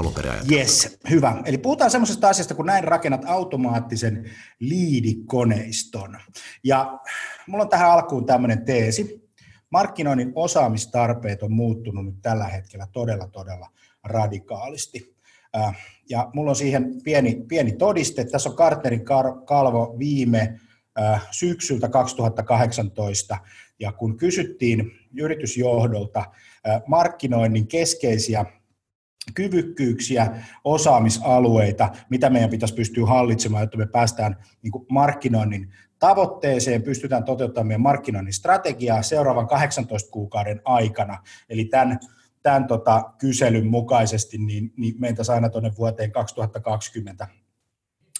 alun perin Yes, hyvä. Eli puhutaan semmoisesta asiasta, kun näin rakennat automaattisen liidikoneiston. Ja mulla on tähän alkuun tämmöinen teesi. Markkinoinnin osaamistarpeet on muuttunut nyt tällä hetkellä todella, todella radikaalisti. Ja mulla on siihen pieni, pieni todiste. Tässä on Carterin kalvo viime syksyltä 2018, ja kun kysyttiin yritysjohdolta markkinoinnin keskeisiä kyvykkyyksiä, osaamisalueita, mitä meidän pitäisi pystyä hallitsemaan, jotta me päästään niin kuin markkinoinnin tavoitteeseen, pystytään toteuttamaan meidän markkinoinnin strategiaa seuraavan 18 kuukauden aikana. Eli tämän, tämän tota, kyselyn mukaisesti niin, niin meitä aina tuonne vuoteen 2020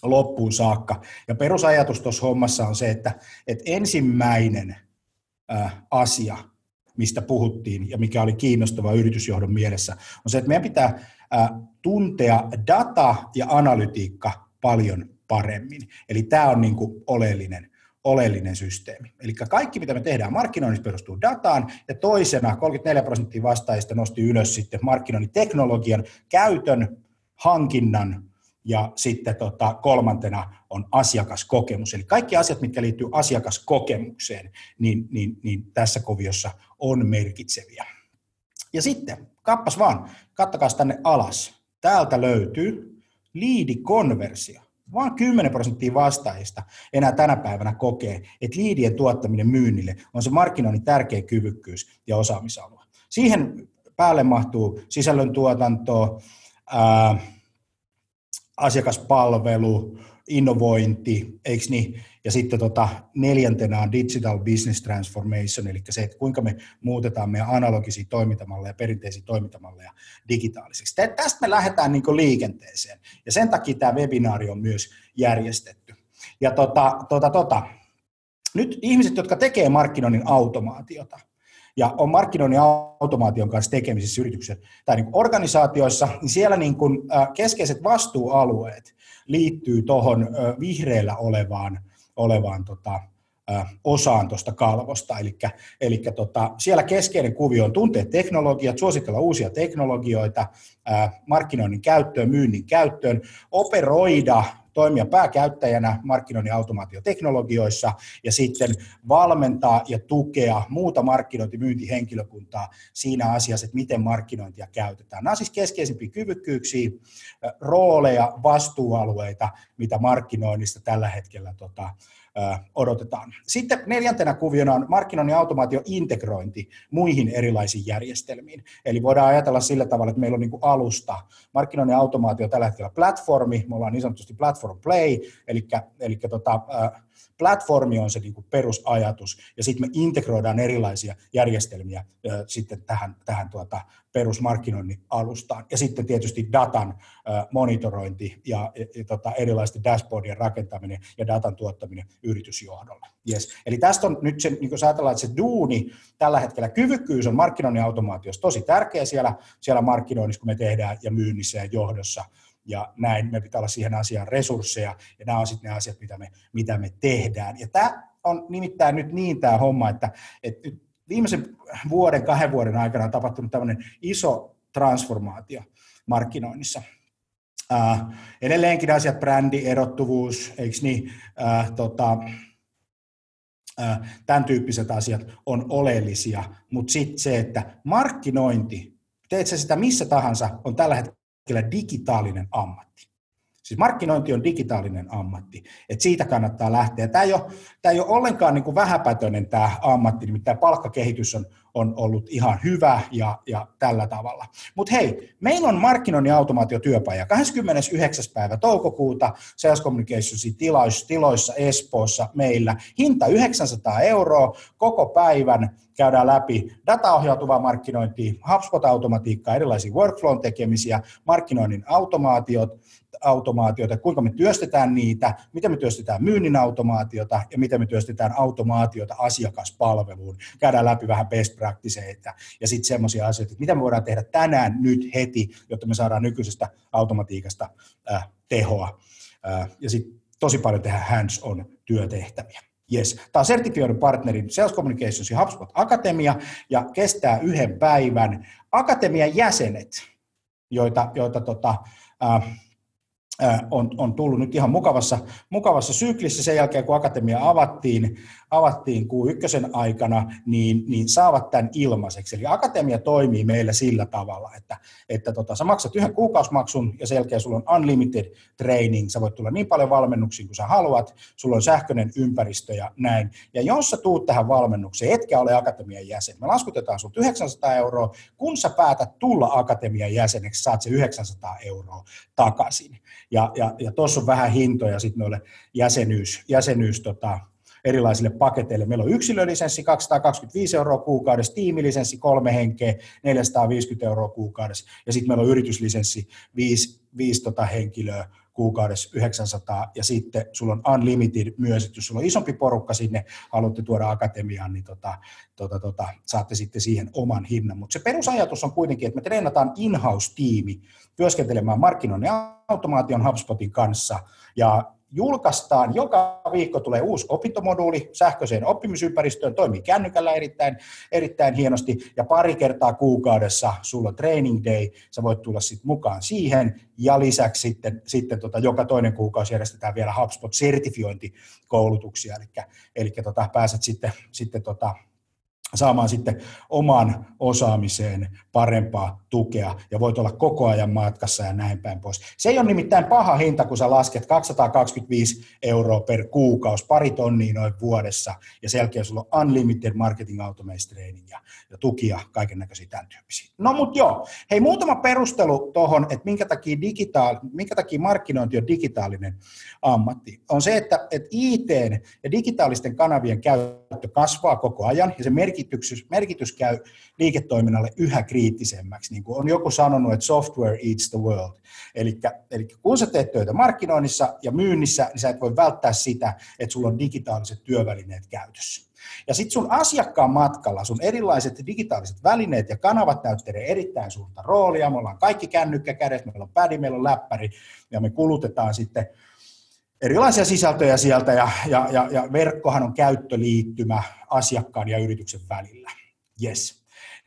loppuun saakka. Ja perusajatus tuossa hommassa on se, että, että ensimmäinen ää, asia, mistä puhuttiin ja mikä oli kiinnostava yritysjohdon mielessä, on se, että meidän pitää tuntea data ja analytiikka paljon paremmin. Eli tämä on niin kuin oleellinen, oleellinen systeemi. Eli kaikki, mitä me tehdään markkinoinnissa, perustuu dataan, ja toisena 34 prosenttia vastaajista nosti ylös sitten markkinoinnin teknologian käytön, hankinnan ja sitten tota, kolmantena on asiakaskokemus. Eli kaikki asiat, mitkä liittyy asiakaskokemukseen, niin, niin, niin tässä kuviossa on merkitseviä. Ja sitten, kappas vaan, kattakaa tänne alas. Täältä löytyy liidikonversio. Vain 10 prosenttia vastaajista enää tänä päivänä kokee, että liidien tuottaminen myynnille on se markkinoinnin tärkeä kyvykkyys ja osaamisalue. Siihen päälle mahtuu sisällöntuotanto, ää, asiakaspalvelu, innovointi, eikö niin? Ja sitten tota, neljäntenä on digital business transformation, eli se, että kuinka me muutetaan meidän analogisia toimintamalleja, perinteisiä toimintamalleja digitaaliseksi. Tästä me lähdetään niin liikenteeseen, ja sen takia tämä webinaari on myös järjestetty. Ja tota, tota, tota, nyt ihmiset, jotka tekee markkinoinnin automaatiota, ja on markkinoinnin automaation kanssa tekemisissä yrityksissä tai niin organisaatioissa, niin siellä niin kuin, keskeiset vastuualueet liittyy tuohon vihreällä olevaan, olevaan tota, osaan tuosta kalvosta. Eli, tota, siellä keskeinen kuvio on tuntea teknologiat, suositella uusia teknologioita, markkinoinnin käyttöön, myynnin käyttöön, operoida toimia pääkäyttäjänä markkinoinnin automaatioteknologioissa ja sitten valmentaa ja tukea muuta markkinointimyyntihenkilökuntaa siinä asiassa, että miten markkinointia käytetään. Nämä on siis keskeisimpiä kyvykkyyksiä, rooleja, vastuualueita, mitä markkinoinnista tällä hetkellä tota, odotetaan. Sitten neljäntenä kuviona on markkinoinnin automaatio integrointi muihin erilaisiin järjestelmiin. Eli voidaan ajatella sillä tavalla, että meillä on niin kuin alusta. Markkinoinnin automaatio tällä hetkellä platformi, me ollaan niin sanotusti platform play, eli, eli tota, platformi on se niin kuin perusajatus, ja sitten me integroidaan erilaisia järjestelmiä ö, sitten tähän, tähän tuota, perusmarkkinoinnin alustaan. Ja sitten tietysti datan ö, monitorointi ja, ja, ja tota, erilaisten dashboardien rakentaminen ja datan tuottaminen yritysjohdolle. Yes. Eli tästä on nyt se, niin kuin ajatellaan, että se duuni tällä hetkellä, kyvykkyys on markkinoinnin automaatiossa tosi tärkeä siellä, siellä markkinoinnissa, kun me tehdään ja myynnissä ja johdossa, ja näin me pitää olla siihen asiaan resursseja, ja nämä on sitten ne asiat, mitä me, mitä me tehdään. Ja tämä on nimittäin nyt niin tämä homma, että, että nyt viimeisen vuoden, kahden vuoden aikana on tapahtunut tämmöinen iso transformaatio markkinoinnissa. Äh, edelleenkin asiat, brändi, erottuvuus, eikö niin, äh, tota, äh, tämän tyyppiset asiat on oleellisia, mutta sitten se, että markkinointi, teet sä sitä missä tahansa, on tällä hetkellä digitaalinen ammatti. Siis markkinointi on digitaalinen ammatti, että siitä kannattaa lähteä. Tämä ei ole, tämä ei ole ollenkaan niin kuin vähäpätöinen tämä ammatti, nimittäin palkkakehitys on, on ollut ihan hyvä ja, ja tällä tavalla. Mutta hei, meillä on markkinoinnin automaatiotyöpaja 29. päivä toukokuuta Sales Communicationsin tiloissa, tiloissa Espoossa meillä. Hinta 900 euroa koko päivän käydään läpi dataohjautuvaa markkinointia, HubSpot-automatiikkaa, erilaisia workflow tekemisiä, markkinoinnin automaatiot, automaatiota, kuinka me työstetään niitä, miten me työstetään myynnin automaatiota ja miten me työstetään automaatiota asiakaspalveluun. Käydään läpi vähän best practiceita ja sitten semmoisia asioita, että mitä me voidaan tehdä tänään, nyt, heti, jotta me saadaan nykyisestä automatiikasta äh, tehoa. Äh, ja sitten tosi paljon tehdä hands-on työtehtäviä. Yes. Tämä on sertifioidun partnerin Sales Communications ja HubSpot Akatemia ja kestää yhden päivän. Akatemian jäsenet, joita, joita tota, äh, on, on tullut nyt ihan mukavassa, mukavassa syklissä sen jälkeen, kun akatemia avattiin, avattiin Q1 aikana, niin, niin saavat tämän ilmaiseksi. Eli akatemia toimii meillä sillä tavalla, että, että tota, sä maksat yhden kuukausimaksun ja sen jälkeen sulla on unlimited training, sä voit tulla niin paljon valmennuksiin kuin sä haluat, sulla on sähköinen ympäristö ja näin. Ja jos sä tuut tähän valmennukseen, etkä ole akatemian jäsen, me laskutetaan sulta 900 euroa, kun sä päätät tulla akatemian jäseneksi, saat se 900 euroa takaisin. Ja, ja, ja tuossa on vähän hintoja sitten noille jäsenyys, jäsenyys tota, erilaisille paketeille. Meillä on yksilölisenssi 225 euroa kuukaudessa, tiimilisenssi kolme henkeä 450 euroa kuukaudessa ja sitten meillä on yrityslisenssi 5, 5 tota henkilöä kuukaudessa 900 ja sitten sulla on unlimited myös, että jos sulla on isompi porukka sinne, haluatte tuoda akatemiaan, niin tota, tota, tota, saatte sitten siihen oman hinnan. Mutta se perusajatus on kuitenkin, että me treenataan in-house-tiimi työskentelemään markkinoinnin automaation HubSpotin kanssa ja julkaistaan, joka viikko tulee uusi opintomoduuli sähköiseen oppimisympäristöön, toimii kännykällä erittäin, erittäin hienosti, ja pari kertaa kuukaudessa sulla on training day, sä voit tulla sitten mukaan siihen, ja lisäksi sitten, sitten tota, joka toinen kuukausi järjestetään vielä HubSpot-sertifiointikoulutuksia, eli, eli tota, pääset sitten, sitten tota, saamaan sitten oman osaamiseen parempaa tukea ja voit olla koko ajan matkassa ja näin päin pois. Se ei ole nimittäin paha hinta, kun sä lasket 225 euroa per kuukausi, pari tonnia noin vuodessa ja sen jälkeen sulla on unlimited marketing automation training ja, ja tukia, kaiken näköisiä tämän tyyppisiä. No mut joo, hei muutama perustelu tuohon, että minkä takia, digitaal, minkä takia markkinointi on digitaalinen ammatti, on se, että, että IT ja digitaalisten kanavien käyttö kasvaa koko ajan ja se merkitys, merkitys käy liiketoiminnalle yhä kriittisemmäksi. Niin kuin on joku sanonut, että software eats the world. Eli, kun sä teet töitä markkinoinnissa ja myynnissä, niin sä et voi välttää sitä, että sulla on digitaaliset työvälineet käytössä. Ja sitten sun asiakkaan matkalla sun erilaiset digitaaliset välineet ja kanavat näyttelee erittäin suurta roolia. Me ollaan kaikki kännykkä kädessä, meillä on pädi, meillä on läppäri ja me kulutetaan sitten erilaisia sisältöjä sieltä ja, ja, ja, ja verkkohan on käyttöliittymä asiakkaan ja yrityksen välillä. Yes.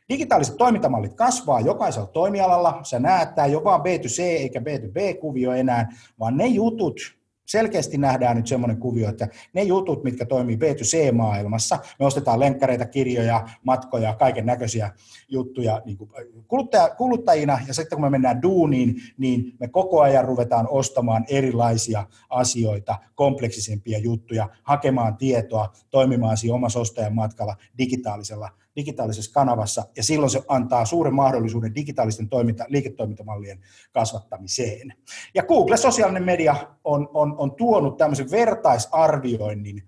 Digitaaliset toimintamallit kasvaa jokaisella toimialalla. Sä näet, tämä ei ole vaan B2C eikä B2B-kuvio enää, vaan ne jutut, selkeästi nähdään nyt semmoinen kuvio, että ne jutut, mitkä toimii B2C-maailmassa, me ostetaan lenkkareita, kirjoja, matkoja, kaiken näköisiä juttuja niin kuin kuluttaja, kuluttajina, ja sitten kun me mennään duuniin, niin me koko ajan ruvetaan ostamaan erilaisia asioita, kompleksisempia juttuja, hakemaan tietoa, toimimaan siinä omassa ostajan matkalla digitaalisella digitaalisessa kanavassa, ja silloin se antaa suuren mahdollisuuden digitaalisten toiminta, liiketoimintamallien kasvattamiseen. Ja Google, sosiaalinen media, on, on, on tuonut tämmöisen vertaisarvioinnin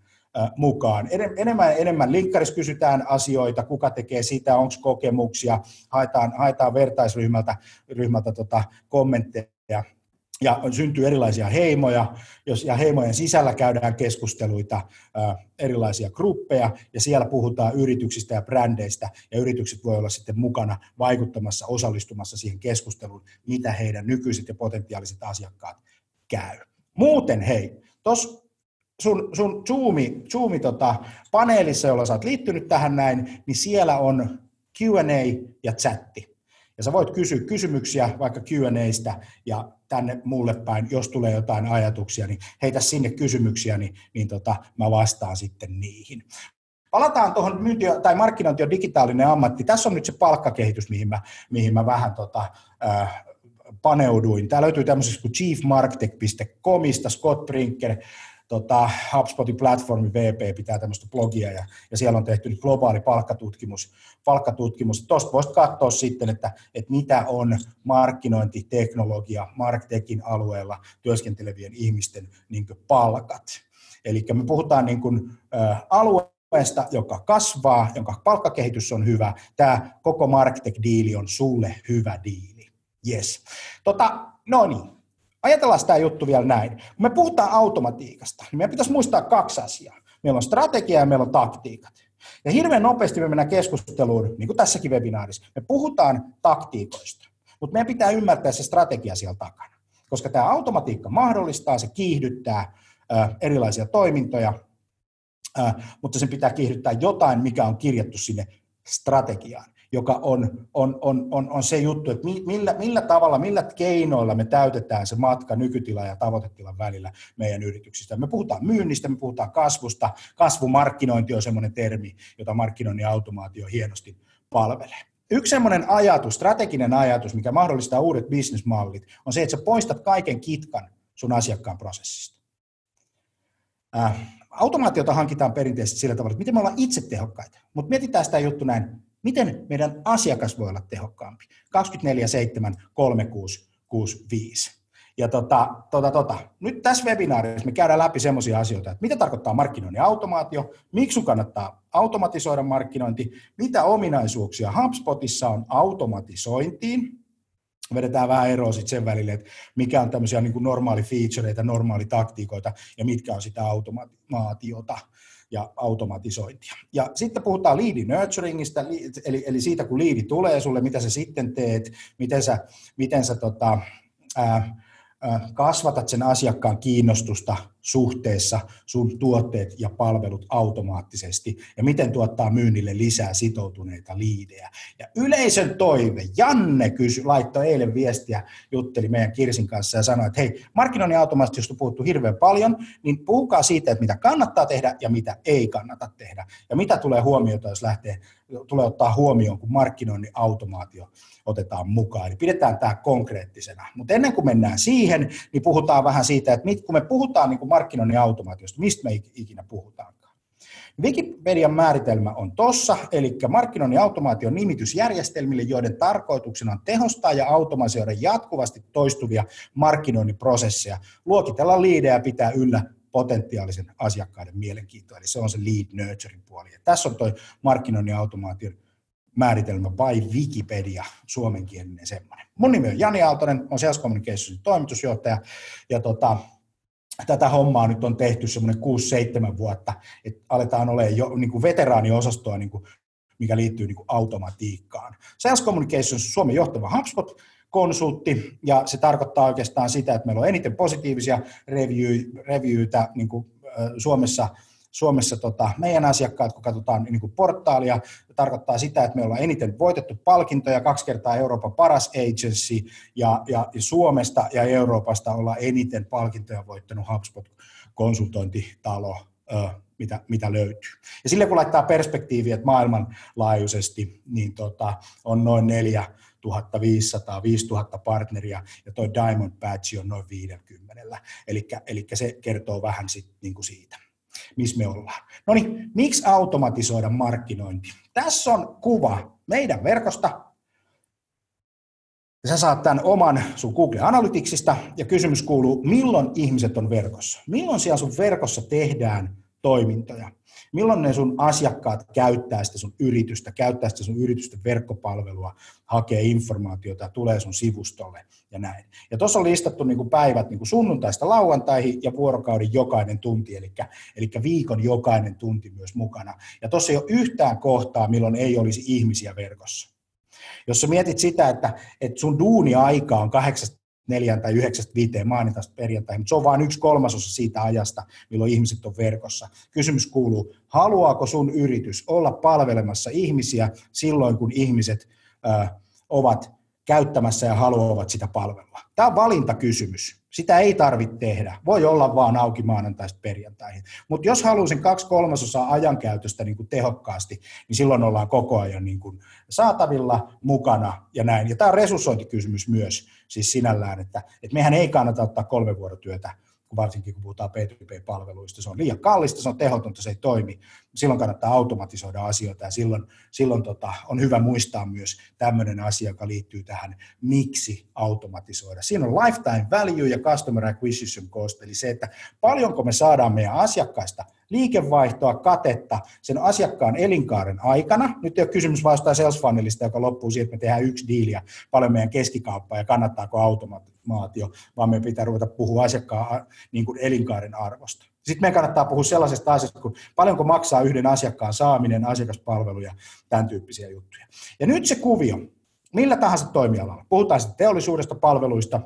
mukaan. Enemmän enemmän linkkaris kysytään asioita, kuka tekee sitä, onko kokemuksia, haetaan, haetaan vertaisryhmältä ryhmältä tota kommentteja ja syntyy erilaisia heimoja, jos, ja heimojen sisällä käydään keskusteluita, ää, erilaisia gruppeja, ja siellä puhutaan yrityksistä ja brändeistä, ja yritykset voi olla sitten mukana vaikuttamassa, osallistumassa siihen keskusteluun, mitä heidän nykyiset ja potentiaaliset asiakkaat käy. Muuten hei, tuossa sun, sun Zoomi, Zoomi tota, paneelissa, jolla sä oot liittynyt tähän näin, niin siellä on Q&A ja chatti. Ja sä voit kysyä kysymyksiä vaikka Q&Aista ja tänne mulle päin, jos tulee jotain ajatuksia, niin heitä sinne kysymyksiä, niin, niin tota, mä vastaan sitten niihin. Palataan tuohon myynti- tai markkinointi on digitaalinen ammatti. Tässä on nyt se palkkakehitys, mihin mä, mihin mä vähän tota, äh, paneuduin. Tämä löytyy tämmöisestä kuin chiefmarketing.comista, Scott Brinker, tota, HubSpotin platformi VP pitää tämmöistä blogia ja, ja siellä on tehty globaali palkkatutkimus. palkkatutkimus. Tuosta voisit katsoa sitten, että, että mitä on markkinointiteknologia, Marktekin alueella työskentelevien ihmisten niin palkat. Eli me puhutaan niin kuin, ä, alueesta, joka kasvaa, jonka palkkakehitys on hyvä. Tämä koko Marktech-diili on sulle hyvä diili. Yes. Tota, no niin, Ajatellaan tämä juttu vielä näin. Kun me puhutaan automatiikasta, niin meidän pitäisi muistaa kaksi asiaa. Meillä on strategia ja meillä on taktiikat. Ja hirveän nopeasti me mennään keskusteluun, niin kuin tässäkin webinaarissa. Me puhutaan taktiikoista, mutta meidän pitää ymmärtää se strategia siellä takana. Koska tämä automatiikka mahdollistaa, se kiihdyttää erilaisia toimintoja, mutta sen pitää kiihdyttää jotain, mikä on kirjattu sinne strategiaan joka on, on, on, on, on se juttu, että millä, millä tavalla, millä keinoilla me täytetään se matka nykytila ja tavoitetilan välillä meidän yrityksistä. Me puhutaan myynnistä, me puhutaan kasvusta. Kasvumarkkinointi on semmoinen termi, jota markkinoinnin automaatio hienosti palvelee. Yksi semmoinen ajatus, strateginen ajatus, mikä mahdollistaa uudet bisnesmallit, on se, että sä poistat kaiken kitkan sun asiakkaan prosessista. Äh, automaatiota hankitaan perinteisesti sillä tavalla, että miten me ollaan itse tehokkaita. Mutta mietitään sitä juttu näin, Miten meidän asiakas voi olla tehokkaampi? 24-7, 3665. Ja tota, tota, tota. nyt tässä webinaarissa me käydään läpi sellaisia asioita, että mitä tarkoittaa markkinoinnin automaatio, miksi sun kannattaa automatisoida markkinointi, mitä ominaisuuksia HubSpotissa on automatisointiin, vedetään vähän eroa sitten sen välille, että mikä on tämmöisiä niin normaali featureita, normaali taktiikoita ja mitkä on sitä automaatiota ja automatisointia. Ja sitten puhutaan lead nurturingista, eli, eli siitä kun liidi tulee sulle, mitä sä sitten teet, miten sä, miten sä tota, ää, kasvatat sen asiakkaan kiinnostusta suhteessa sun tuotteet ja palvelut automaattisesti ja miten tuottaa myynnille lisää sitoutuneita liidejä. Ja yleisön toive, Janne kysy, laittoi eilen viestiä, jutteli meidän Kirsin kanssa ja sanoi, että hei, markkinoinnin automaatiosta on puhuttu hirveän paljon, niin puhukaa siitä, että mitä kannattaa tehdä ja mitä ei kannata tehdä. Ja mitä tulee huomiota, jos lähtee, tulee ottaa huomioon, kun markkinoinnin automaatio otetaan mukaan. Eli pidetään tämä konkreettisena. Mutta ennen kuin mennään siihen, niin puhutaan vähän siitä, että kun me puhutaan niin kuin markkinoinnin automaatiosta, mistä me ikinä puhutaankaan. Wikipedian määritelmä on tossa, eli markkinoinnin automaation nimitysjärjestelmille, joiden tarkoituksena on tehostaa ja automatisoida jatkuvasti toistuvia markkinoinnin prosesseja, luokitella liidejä pitää yllä potentiaalisen asiakkaiden mielenkiintoa, eli se on se lead nurturing puoli. Ja tässä on tuo markkinoinnin automaation määritelmä by Wikipedia, suomenkielinen semmoinen. Mun nimi on Jani Aaltonen, on Sales Communicationsin toimitusjohtaja, ja tota, tätä hommaa nyt on tehty semmoinen 6-7 vuotta, että aletaan olemaan jo niin kuin veteraaniosastoa, niin kuin, mikä liittyy niin kuin automatiikkaan. Sales Communications on Suomen johtava HubSpot, konsultti, ja se tarkoittaa oikeastaan sitä, että meillä on eniten positiivisia reviewitä niin kuin, Suomessa Suomessa tota, meidän asiakkaat, kun katsotaan niin kuin portaalia, tarkoittaa sitä, että me ollaan eniten voitettu palkintoja, kaksi kertaa Euroopan paras agency, ja, ja, ja Suomesta ja Euroopasta ollaan eniten palkintoja voittanut HubSpot-konsultointitalo, ö, mitä, mitä löytyy. Ja sille kun laittaa perspektiiviä, että maailmanlaajuisesti niin tota, on noin neljä 1500, 5000 partneria ja tuo Diamond Badge on noin 50. Eli se kertoo vähän sit, niin kuin siitä missä me ollaan. No niin, miksi automatisoida markkinointi? Tässä on kuva meidän verkosta. Sä saat tämän oman sun Google Analyticsista ja kysymys kuuluu, milloin ihmiset on verkossa? Milloin siellä sun verkossa tehdään toimintoja? Milloin ne sun asiakkaat käyttää sitä sun yritystä, käyttää sitä sun yritysten verkkopalvelua, hakee informaatiota, tulee sun sivustolle ja näin. Ja tuossa on listattu niin kuin päivät niin kuin sunnuntaista lauantaihin ja vuorokauden jokainen tunti, eli, eli viikon jokainen tunti myös mukana. Ja tuossa ei ole yhtään kohtaa, milloin ei olisi ihmisiä verkossa. Jos sä mietit sitä, että, että sun duuni-aika on 8 neljän tai yhdeksästä viiteen maanantaista perjantaihin, mutta se on vain yksi kolmasosa siitä ajasta, milloin ihmiset on verkossa. Kysymys kuuluu, haluaako sun yritys olla palvelemassa ihmisiä silloin, kun ihmiset ö, ovat käyttämässä ja haluavat sitä palvelua? Tämä on valintakysymys. Sitä ei tarvitse tehdä. Voi olla vaan auki maanantaista perjantaihin. Mutta jos haluaa sen kaksi kolmasosaa ajankäytöstä niin kuin tehokkaasti, niin silloin ollaan koko ajan niin kuin saatavilla, mukana ja näin. Ja tämä on resurssointikysymys myös siis sinällään, että, että mehän ei kannata ottaa kolme vuorotyötä varsinkin kun puhutaan P2P-palveluista. Se on liian kallista, se on tehotonta, se ei toimi. Silloin kannattaa automatisoida asioita ja silloin, silloin tota, on hyvä muistaa myös tämmöinen asia, joka liittyy tähän, miksi automatisoida. Siinä on lifetime value ja customer acquisition cost, eli se, että paljonko me saadaan meidän asiakkaista liikevaihtoa, katetta sen asiakkaan elinkaaren aikana. Nyt ei ole kysymys vain jostain sales funnelista, joka loppuu siihen, että me tehdään yksi diili ja paljon meidän keskikauppaa ja kannattaako automaatio, vaan me pitää ruveta puhua asiakkaan niin kuin elinkaaren arvosta. Sitten meidän kannattaa puhua sellaisesta asiasta kuin paljonko maksaa yhden asiakkaan saaminen, asiakaspalvelu ja tämän tyyppisiä juttuja. Ja nyt se kuvio, millä tahansa toimialalla, puhutaan sitten teollisuudesta, palveluista,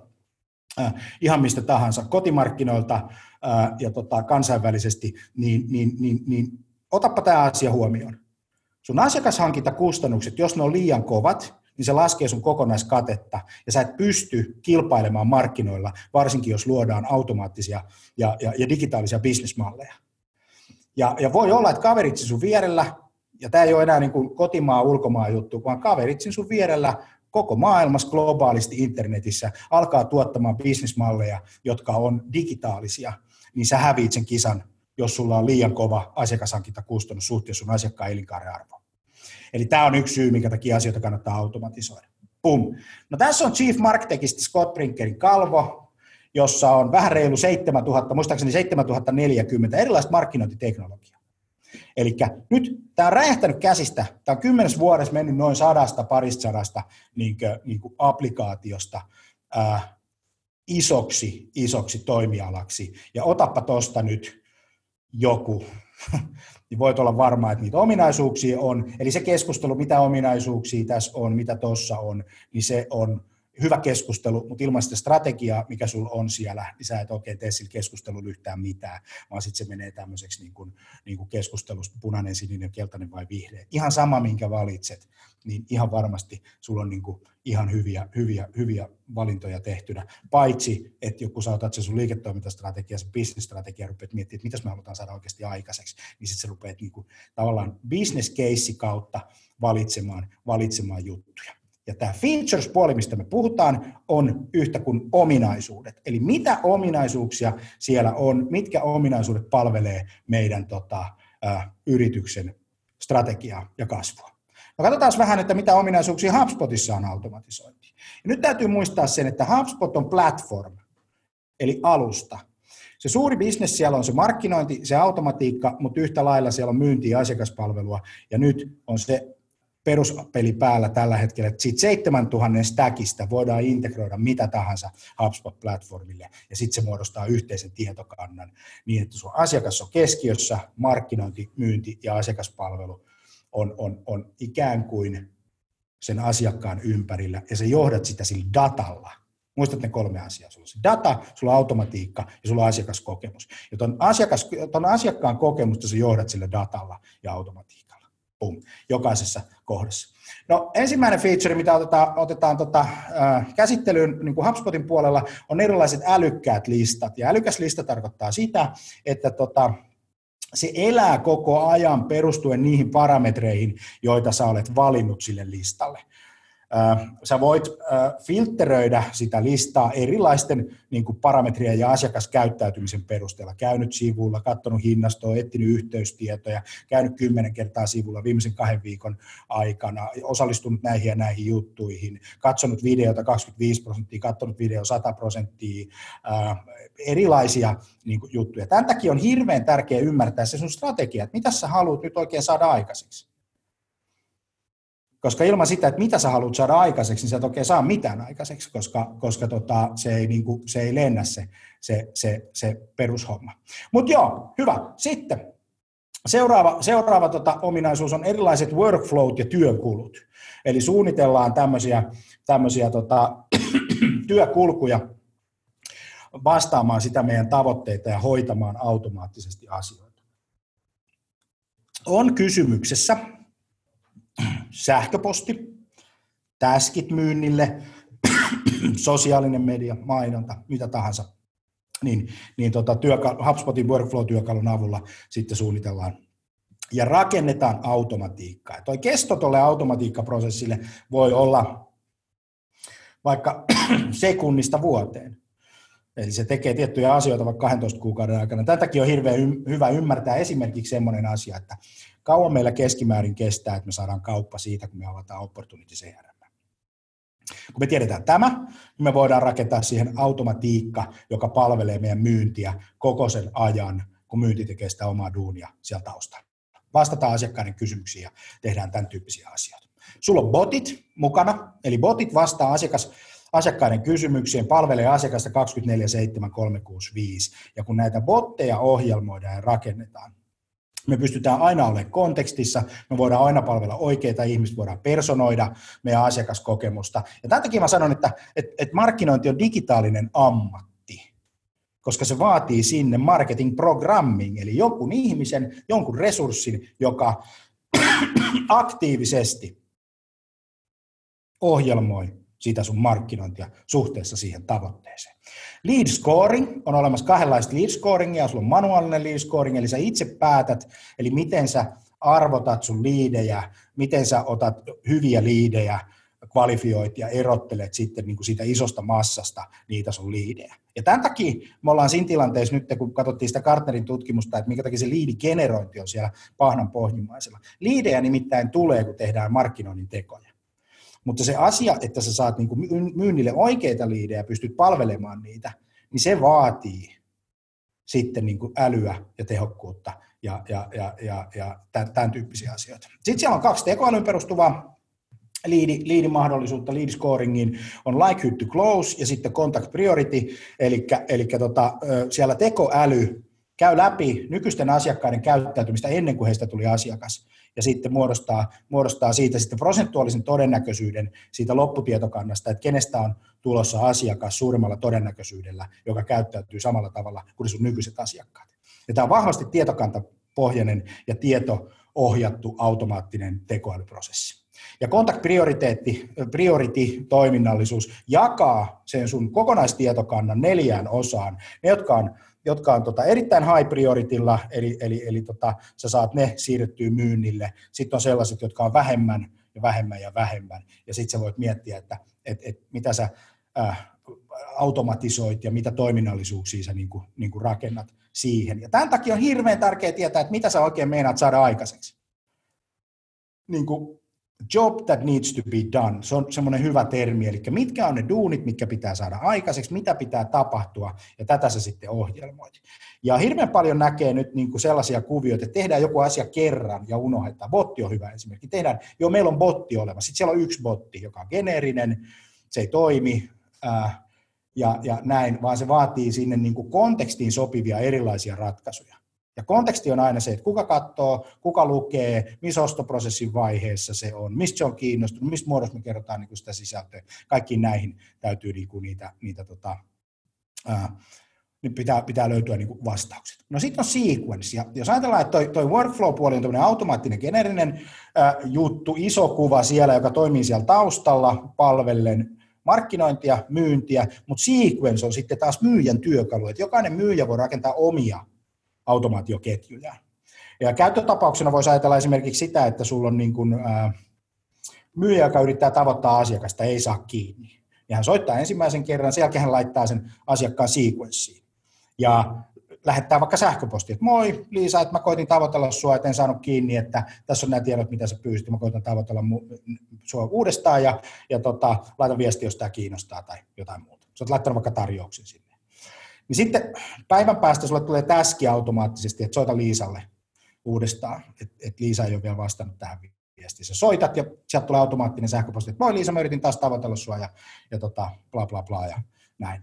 äh, ihan mistä tahansa, kotimarkkinoilta, ja tota, kansainvälisesti, niin, niin, niin, niin otappa tämä asia huomioon. Sun asiakashankintakustannukset, jos ne on liian kovat, niin se laskee sun kokonaiskatetta ja sä et pysty kilpailemaan markkinoilla, varsinkin jos luodaan automaattisia ja, ja, ja digitaalisia bisnesmalleja. Ja, ja voi olla, että kaveritsi sun vierellä, ja tämä ei ole enää niin kuin kotimaa ulkomaan juttu, vaan kaveritsin sun vierellä koko maailmassa globaalisti internetissä alkaa tuottamaan bisnesmalleja, jotka on digitaalisia – niin sä häviit sen kisan, jos sulla on liian kova asiakashankintakustannus suhteessa sun asiakkaan elinkaaren arvoon. Eli tämä on yksi syy, minkä takia asioita kannattaa automatisoida. Pum. No tässä on Chief Marketingista Scott Brinkerin kalvo, jossa on vähän reilu 7000, muistaakseni 7040 erilaista markkinointiteknologiaa. Eli nyt tämä on räjähtänyt käsistä, tämä on kymmenes vuodessa mennyt noin sadasta, parista sadasta niin kuin, niin kuin applikaatiosta ää, isoksi, isoksi toimialaksi. Ja otappa tuosta nyt joku, niin voit olla varma, että niitä ominaisuuksia on. Eli se keskustelu, mitä ominaisuuksia tässä on, mitä tuossa on, niin se on hyvä keskustelu, mutta ilman sitä strategiaa, mikä sulla on siellä, niin sä et oikein tee sillä keskustelulla yhtään mitään, vaan sitten se menee tämmöiseksi niin kuin, niin kuin keskustelusta punainen, sininen, keltainen vai vihreä. Ihan sama, minkä valitset, niin ihan varmasti sulla on niin kuin ihan hyviä, hyviä, hyviä valintoja tehtynä. Paitsi, että joku sä otat se sun liiketoimintastrategia, se business-strategia, rupeat miettimään, että mitä me halutaan saada oikeasti aikaiseksi, niin sitten sä rupeat niin kuin, tavallaan case kautta valitsemaan, valitsemaan juttuja. Ja tämä features-puoli, mistä me puhutaan, on yhtä kuin ominaisuudet. Eli mitä ominaisuuksia siellä on, mitkä ominaisuudet palvelee meidän tota, ä, yrityksen strategiaa ja kasvua. No katsotaan vähän, että mitä ominaisuuksia HubSpotissa on automatisointi. Ja nyt täytyy muistaa sen, että HubSpot on platform, eli alusta. Se suuri bisnes siellä on se markkinointi, se automatiikka, mutta yhtä lailla siellä on myynti ja asiakaspalvelua. Ja nyt on se peruspeli päällä tällä hetkellä, että siitä 7000 stackista voidaan integroida mitä tahansa HubSpot-platformille, ja sitten se muodostaa yhteisen tietokannan niin, että sun asiakas on keskiössä, markkinointi, myynti ja asiakaspalvelu on, on, on ikään kuin sen asiakkaan ympärillä, ja sä johdat sitä sillä datalla. Muistat ne kolme asiaa. Sulla on se data, sulla on automatiikka ja sulla on asiakaskokemus. Ja ton, asiakas, ton asiakkaan kokemusta sä johdat sillä datalla ja automatiikalla. Pum, jokaisessa kohdassa. No, ensimmäinen feature, mitä otetaan, otetaan tota, äh, käsittelyyn niin kuin HubSpotin puolella, on erilaiset älykkäät listat. Ja älykäs lista tarkoittaa sitä, että tota, se elää koko ajan perustuen niihin parametreihin, joita sä olet valinnut sille listalle. Sä voit filtteröidä sitä listaa erilaisten niin kuin parametrien ja asiakaskäyttäytymisen perusteella. Käynyt sivulla, katsonut hinnastoa, etsinyt yhteystietoja, käynyt kymmenen kertaa sivulla viimeisen kahden viikon aikana, osallistunut näihin ja näihin juttuihin, katsonut videota 25 prosenttia, katsonut video 100 prosenttia, erilaisia niin kuin, juttuja. Tämän takia on hirveän tärkeää ymmärtää se sun strategia, että mitä sä haluat nyt oikein saada aikaiseksi. Koska ilman sitä, että mitä sä haluat saada aikaiseksi, niin sä et oikein saa mitään aikaiseksi, koska, koska tota, se, ei, niin kuin, se ei lennä se, se, se, se perushomma. Mutta joo, hyvä. Sitten seuraava, seuraava tota, ominaisuus on erilaiset workflowt ja työkulut. Eli suunnitellaan tämmöisiä, tämmöisiä tota, työkulkuja vastaamaan sitä meidän tavoitteita ja hoitamaan automaattisesti asioita. On kysymyksessä sähköposti, täskit myynnille, sosiaalinen media, mainonta, mitä tahansa, niin, niin tota, työka- HubSpotin workflow-työkalun avulla sitten suunnitellaan ja rakennetaan automatiikkaa. Tuo kesto tuolle automatiikkaprosessille voi olla vaikka sekunnista vuoteen. Eli se tekee tiettyjä asioita vaikka 12 kuukauden aikana. Tätäkin on hirveän hyvä ymmärtää esimerkiksi sellainen asia, että kauan meillä keskimäärin kestää, että me saadaan kauppa siitä, kun me avataan Opportunity CRM. Kun me tiedetään tämä, niin me voidaan rakentaa siihen automatiikka, joka palvelee meidän myyntiä koko sen ajan, kun myynti tekee sitä omaa duunia sieltä taustalla. Vastataan asiakkaiden kysymyksiin ja tehdään tämän tyyppisiä asioita. Sulla on botit mukana, eli botit vastaa asiakas, asiakkaiden kysymyksiin, palvelee asiakasta 24-7-365. Ja kun näitä botteja ohjelmoidaan ja rakennetaan, me pystytään aina olemaan kontekstissa, me voidaan aina palvella oikeita ihmisiä, voidaan personoida meidän asiakaskokemusta. Ja tämän takia mä sanon, että, että, että markkinointi on digitaalinen ammatti, koska se vaatii sinne marketing programming, eli jonkun ihmisen, jonkun resurssin, joka aktiivisesti ohjelmoi sitä sun markkinointia suhteessa siihen tavoitteeseen. Lead scoring on olemassa kahdenlaista lead scoringia, sulla on manuaalinen lead scoring, eli sä itse päätät, eli miten sä arvotat sun liidejä, miten sä otat hyviä liidejä, kvalifioit ja erottelet sitten niin kuin siitä isosta massasta niitä sun liidejä. Ja tämän takia me ollaan siinä tilanteessa nyt, kun katsottiin sitä Gartnerin tutkimusta, että minkä takia se liidigenerointi on siellä pahnan pohjimmaisella. Liidejä nimittäin tulee, kun tehdään markkinoinnin tekoja. Mutta se asia, että sä saat niin kuin myynnille oikeita liidejä ja pystyt palvelemaan niitä, niin se vaatii sitten niin kuin älyä ja tehokkuutta ja, ja, ja, ja, ja tämän, tyyppisiä asioita. Sitten siellä on kaksi tekoälyn perustuvaa liidi, liidimahdollisuutta, lead scoringin on likelihood to close ja sitten contact priority, eli, eli tota, siellä tekoäly käy läpi nykyisten asiakkaiden käyttäytymistä ennen kuin heistä tuli asiakas ja sitten muodostaa, muodostaa siitä sitten prosentuaalisen todennäköisyyden siitä lopputietokannasta, että kenestä on tulossa asiakas suurimmalla todennäköisyydellä, joka käyttäytyy samalla tavalla kuin sun nykyiset asiakkaat. Ja tämä on vahvasti tietokantapohjainen ja tieto-ohjattu automaattinen tekoälyprosessi. Ja contact prioriteetti, priority toiminnallisuus jakaa sen sun kokonaistietokannan neljään osaan. Ne, jotka on jotka on tota erittäin high prioritilla, eli, eli, eli tota, sä saat ne siirrettyä myynnille. Sitten on sellaiset, jotka on vähemmän ja vähemmän ja vähemmän. Ja sitten sä voit miettiä, että et, et, mitä sä äh, automatisoit ja mitä toiminnallisuuksia sä niin kuin, niin kuin rakennat siihen. Ja tämän takia on hirveän tärkeää tietää, että mitä sä oikein meinaat saada aikaiseksi. Niin kuin job that needs to be done, se on semmoinen hyvä termi, eli mitkä on ne duunit, mitkä pitää saada aikaiseksi, mitä pitää tapahtua, ja tätä se sitten ohjelmoit. Ja hirveän paljon näkee nyt niin kuin sellaisia kuvioita, että tehdään joku asia kerran ja unohdetaan. Botti on hyvä esimerkki. Tehdään, joo, meillä on botti olemassa, sitten siellä on yksi botti, joka on geneerinen, se ei toimi, äh, ja, ja näin, vaan se vaatii sinne niin kuin kontekstiin sopivia erilaisia ratkaisuja. Ja konteksti on aina se, että kuka katsoo, kuka lukee, missä ostoprosessin vaiheessa se on, mistä se on kiinnostunut, mistä muodossa me kerrotaan niin sitä sisältöä. Kaikkiin näihin täytyy niin kuin niitä, niitä tota, ää, niin pitää, pitää löytyä niin kuin vastaukset. No sitten on sequence, ja jos ajatellaan, että toi, toi workflow-puoli on tämmöinen automaattinen generinen ää, juttu, iso kuva siellä, joka toimii siellä taustalla palvellen markkinointia, myyntiä, mutta sequence on sitten taas myyjän työkalu, että jokainen myyjä voi rakentaa omia automaatioketjuja. Ja käyttötapauksena voisi ajatella esimerkiksi sitä, että sulla on niin kuin, ää, myyjä, joka yrittää tavoittaa asiakasta, ei saa kiinni. Ja hän soittaa ensimmäisen kerran, sen jälkeen hän laittaa sen asiakkaan sequenssiin. Ja lähettää vaikka sähköposti, että moi Liisa, että mä koitin tavoitella sua, että en saanut kiinni, että tässä on nämä tiedot, mitä sä pyysit, mä koitan tavoitella sua uudestaan ja, ja tota, laita viesti, jos tämä kiinnostaa tai jotain muuta. Sä oot laittanut vaikka tarjouksen sinne. Niin sitten päivän päästä sulle tulee täski automaattisesti, että soita Liisalle uudestaan, että et Liisa ei ole vielä vastannut tähän viestiin. Sä soitat ja sieltä tulee automaattinen sähköposti, että moi Liisa, mä yritin taas tavoitella sua ja, ja tota, bla bla bla ja näin.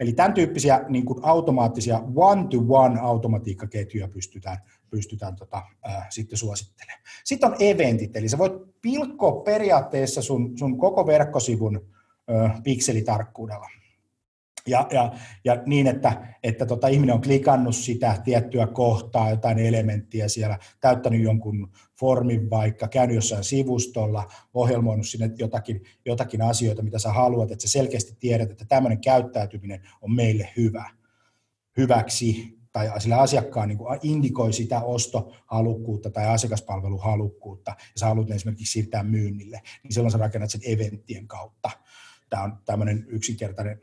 Eli tämän tyyppisiä niin kuin automaattisia one-to-one automatiikkaketjuja pystytään, pystytään tota, ää, sitten suosittelemaan. Sitten on eventit, eli sä voit pilkkoa periaatteessa sun, sun koko verkkosivun pikselitarkkuudella. Ja, ja, ja niin, että, että tota, ihminen on klikannut sitä tiettyä kohtaa, jotain elementtiä siellä, täyttänyt jonkun formin vaikka, käynyt jossain sivustolla, ohjelmoinut sinne jotakin, jotakin asioita, mitä sä haluat, että sä selkeästi tiedät, että tämmöinen käyttäytyminen on meille hyvä, hyväksi, tai sillä asiakkaan niin indikoi sitä ostohalukkuutta tai asiakaspalveluhalukkuutta, ja sä haluat esimerkiksi siirtää myynnille, niin silloin sä rakennat sen eventtien kautta. Tämä on tämmöinen yksinkertainen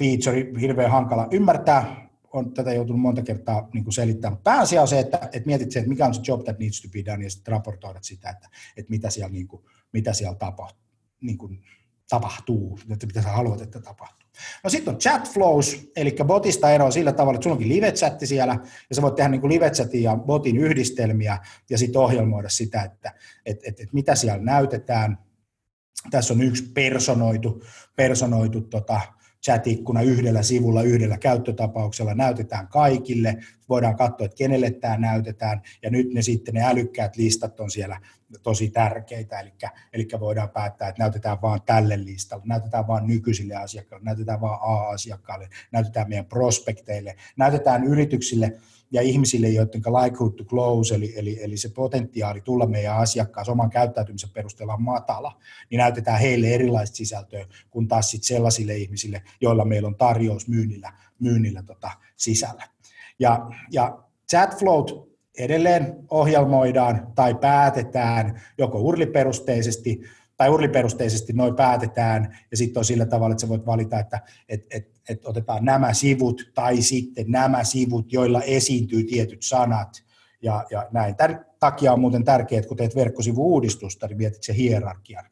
feature, hirveän hankala ymmärtää, on tätä joutunut monta kertaa niin kuin selittämään. Pääasia on se, että, että mietit se, että mikä on se job that needs to be done, ja sitten raportoidat sitä, että, että mitä siellä, niin kuin, mitä siellä tapahtuu, niin kuin, tapahtuu, että mitä sä haluat, että tapahtuu. No sitten on chat flows, eli botista eroa sillä tavalla, että sulla onkin live-chatti siellä, ja sä voit tehdä niin live-chatin ja botin yhdistelmiä, ja sitten ohjelmoida sitä, että et, et, et mitä siellä näytetään. Tässä on yksi personoitu, personoitu tota, chat-ikkuna yhdellä sivulla, yhdellä käyttötapauksella näytetään kaikille, voidaan katsoa, että kenelle tämä näytetään, ja nyt ne sitten ne älykkäät listat on siellä tosi tärkeitä, eli, eli voidaan päättää, että näytetään vain tälle listalle, näytetään vain nykyisille asiakkaille, näytetään vain A-asiakkaille, näytetään meidän prospekteille, näytetään yrityksille, ja ihmisille, joiden likelihood to close, eli, eli, eli se potentiaali tulla meidän asiakkaan oman käyttäytymisen perusteella on matala, niin näytetään heille erilaista sisältöä kuin taas sit sellaisille ihmisille, joilla meillä on tarjous myynnillä, myynnillä tota sisällä. Ja, ja chatflowt edelleen ohjelmoidaan tai päätetään joko urliperusteisesti tai urliperusteisesti noin päätetään, ja sitten on sillä tavalla, että sä voit valita, että et, et, et otetaan nämä sivut tai sitten nämä sivut, joilla esiintyy tietyt sanat, ja, ja näin. Tämän takia on muuten tärkeää, että kun teet verkkosivu-uudistusta, niin mietit se hierarkian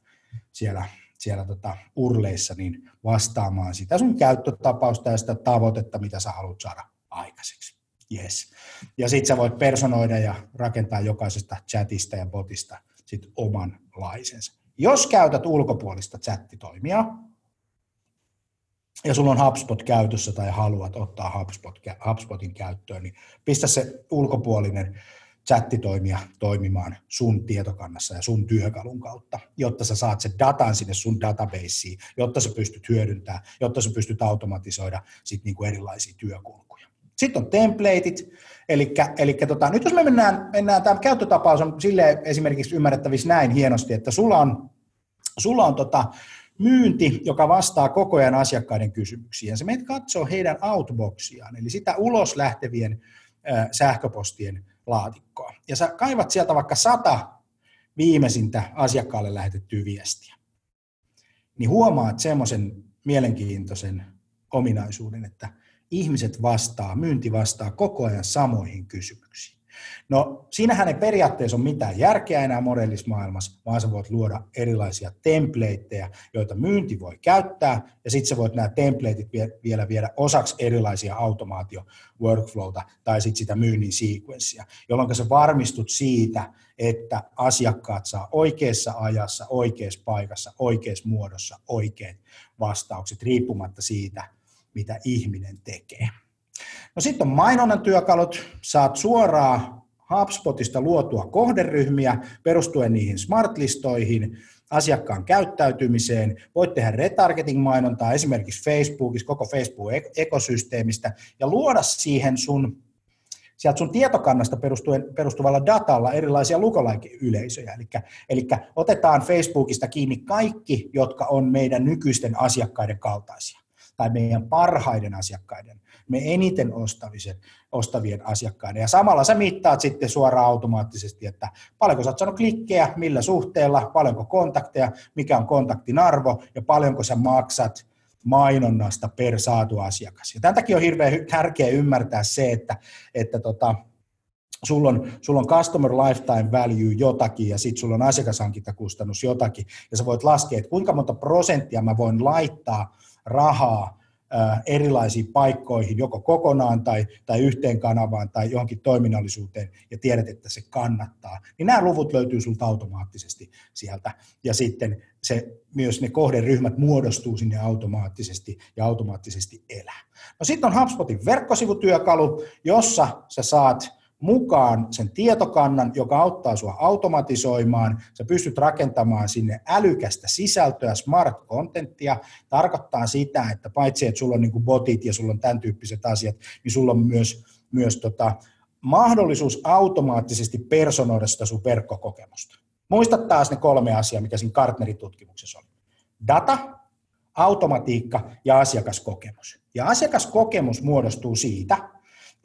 siellä, siellä tota urleissa, niin vastaamaan sitä sun käyttötapausta ja sitä tavoitetta, mitä sä haluat saada aikaiseksi. Yes. Ja sitten sä voit personoida ja rakentaa jokaisesta chatista ja botista sit omanlaisensa. Jos käytät ulkopuolista chattitoimia, ja sulla on HubSpot käytössä tai haluat ottaa HubSpot, HubSpotin käyttöön, niin pistä se ulkopuolinen chattitoimija toimimaan sun tietokannassa ja sun työkalun kautta, jotta sä saat sen datan sinne sun databaseen, jotta sä pystyt hyödyntämään, jotta sä pystyt automatisoida sit niinku erilaisia työkulkuja. Sitten on templateit, eli, tota, nyt jos me mennään, mennään tämä käyttötapaus on sille esimerkiksi ymmärrettävissä näin hienosti, että sulla on, sulla on tota, myynti, joka vastaa koko ajan asiakkaiden kysymyksiin. Se menet katsoo heidän outboxiaan, eli sitä ulos lähtevien äh, sähköpostien laatikkoa. Ja sä kaivat sieltä vaikka sata viimeisintä asiakkaalle lähetettyä viestiä. Niin huomaat semmoisen mielenkiintoisen ominaisuuden, että ihmiset vastaa, myynti vastaa koko ajan samoihin kysymyksiin. No siinähän ei periaatteessa ole mitään järkeä enää modellismaailmassa, vaan sä voit luoda erilaisia templateja, joita myynti voi käyttää, ja sitten sä voit nämä templateit vielä viedä osaksi erilaisia automaatio-workflowta tai sitten sitä myynnin sequenssia, jolloin sä varmistut siitä, että asiakkaat saa oikeassa ajassa, oikeassa paikassa, oikeassa muodossa oikeat vastaukset, riippumatta siitä, mitä ihminen tekee. No sitten on mainonnan työkalut. Saat suoraan HubSpotista luotua kohderyhmiä perustuen niihin smartlistoihin, asiakkaan käyttäytymiseen. Voit tehdä retargeting-mainontaa esimerkiksi Facebookissa, koko Facebook-ekosysteemistä ja luoda siihen sun sieltä sun tietokannasta perustuen, perustuvalla datalla erilaisia lukolaikeyleisöjä. Eli, eli otetaan Facebookista kiinni kaikki, jotka on meidän nykyisten asiakkaiden kaltaisia tai meidän parhaiden asiakkaiden, me eniten ostavisen, ostavien asiakkaiden. Ja samalla sä mittaat sitten suoraan automaattisesti, että paljonko sä oot saanut klikkejä, millä suhteella, paljonko kontakteja, mikä on kontaktin arvo ja paljonko sä maksat mainonnasta per saatu asiakas. Ja tämän takia on hirveän tärkeää ymmärtää se, että, että tota, sulla on, sulla on customer lifetime value jotakin ja sitten sulla on asiakashankintakustannus jotakin ja sä voit laskea, että kuinka monta prosenttia mä voin laittaa rahaa erilaisiin paikkoihin, joko kokonaan tai, tai yhteen kanavaan tai johonkin toiminnallisuuteen, ja tiedät, että se kannattaa, niin nämä luvut löytyy sulta automaattisesti sieltä, ja sitten se, myös ne kohderyhmät muodostuu sinne automaattisesti ja automaattisesti elää. No sitten on HubSpotin verkkosivutyökalu, jossa sä saat mukaan sen tietokannan, joka auttaa sinua automatisoimaan. Sä pystyt rakentamaan sinne älykästä sisältöä, smart contenttia. Tarkoittaa sitä, että paitsi että sulla on niin botit ja sulla on tämän tyyppiset asiat, niin sulla on myös, myös tota, mahdollisuus automaattisesti personoida sitä sun verkkokokemusta. Muista taas ne kolme asiaa, mikä siinä Gartnerin-tutkimuksessa on. Data, automatiikka ja asiakaskokemus. Ja asiakaskokemus muodostuu siitä,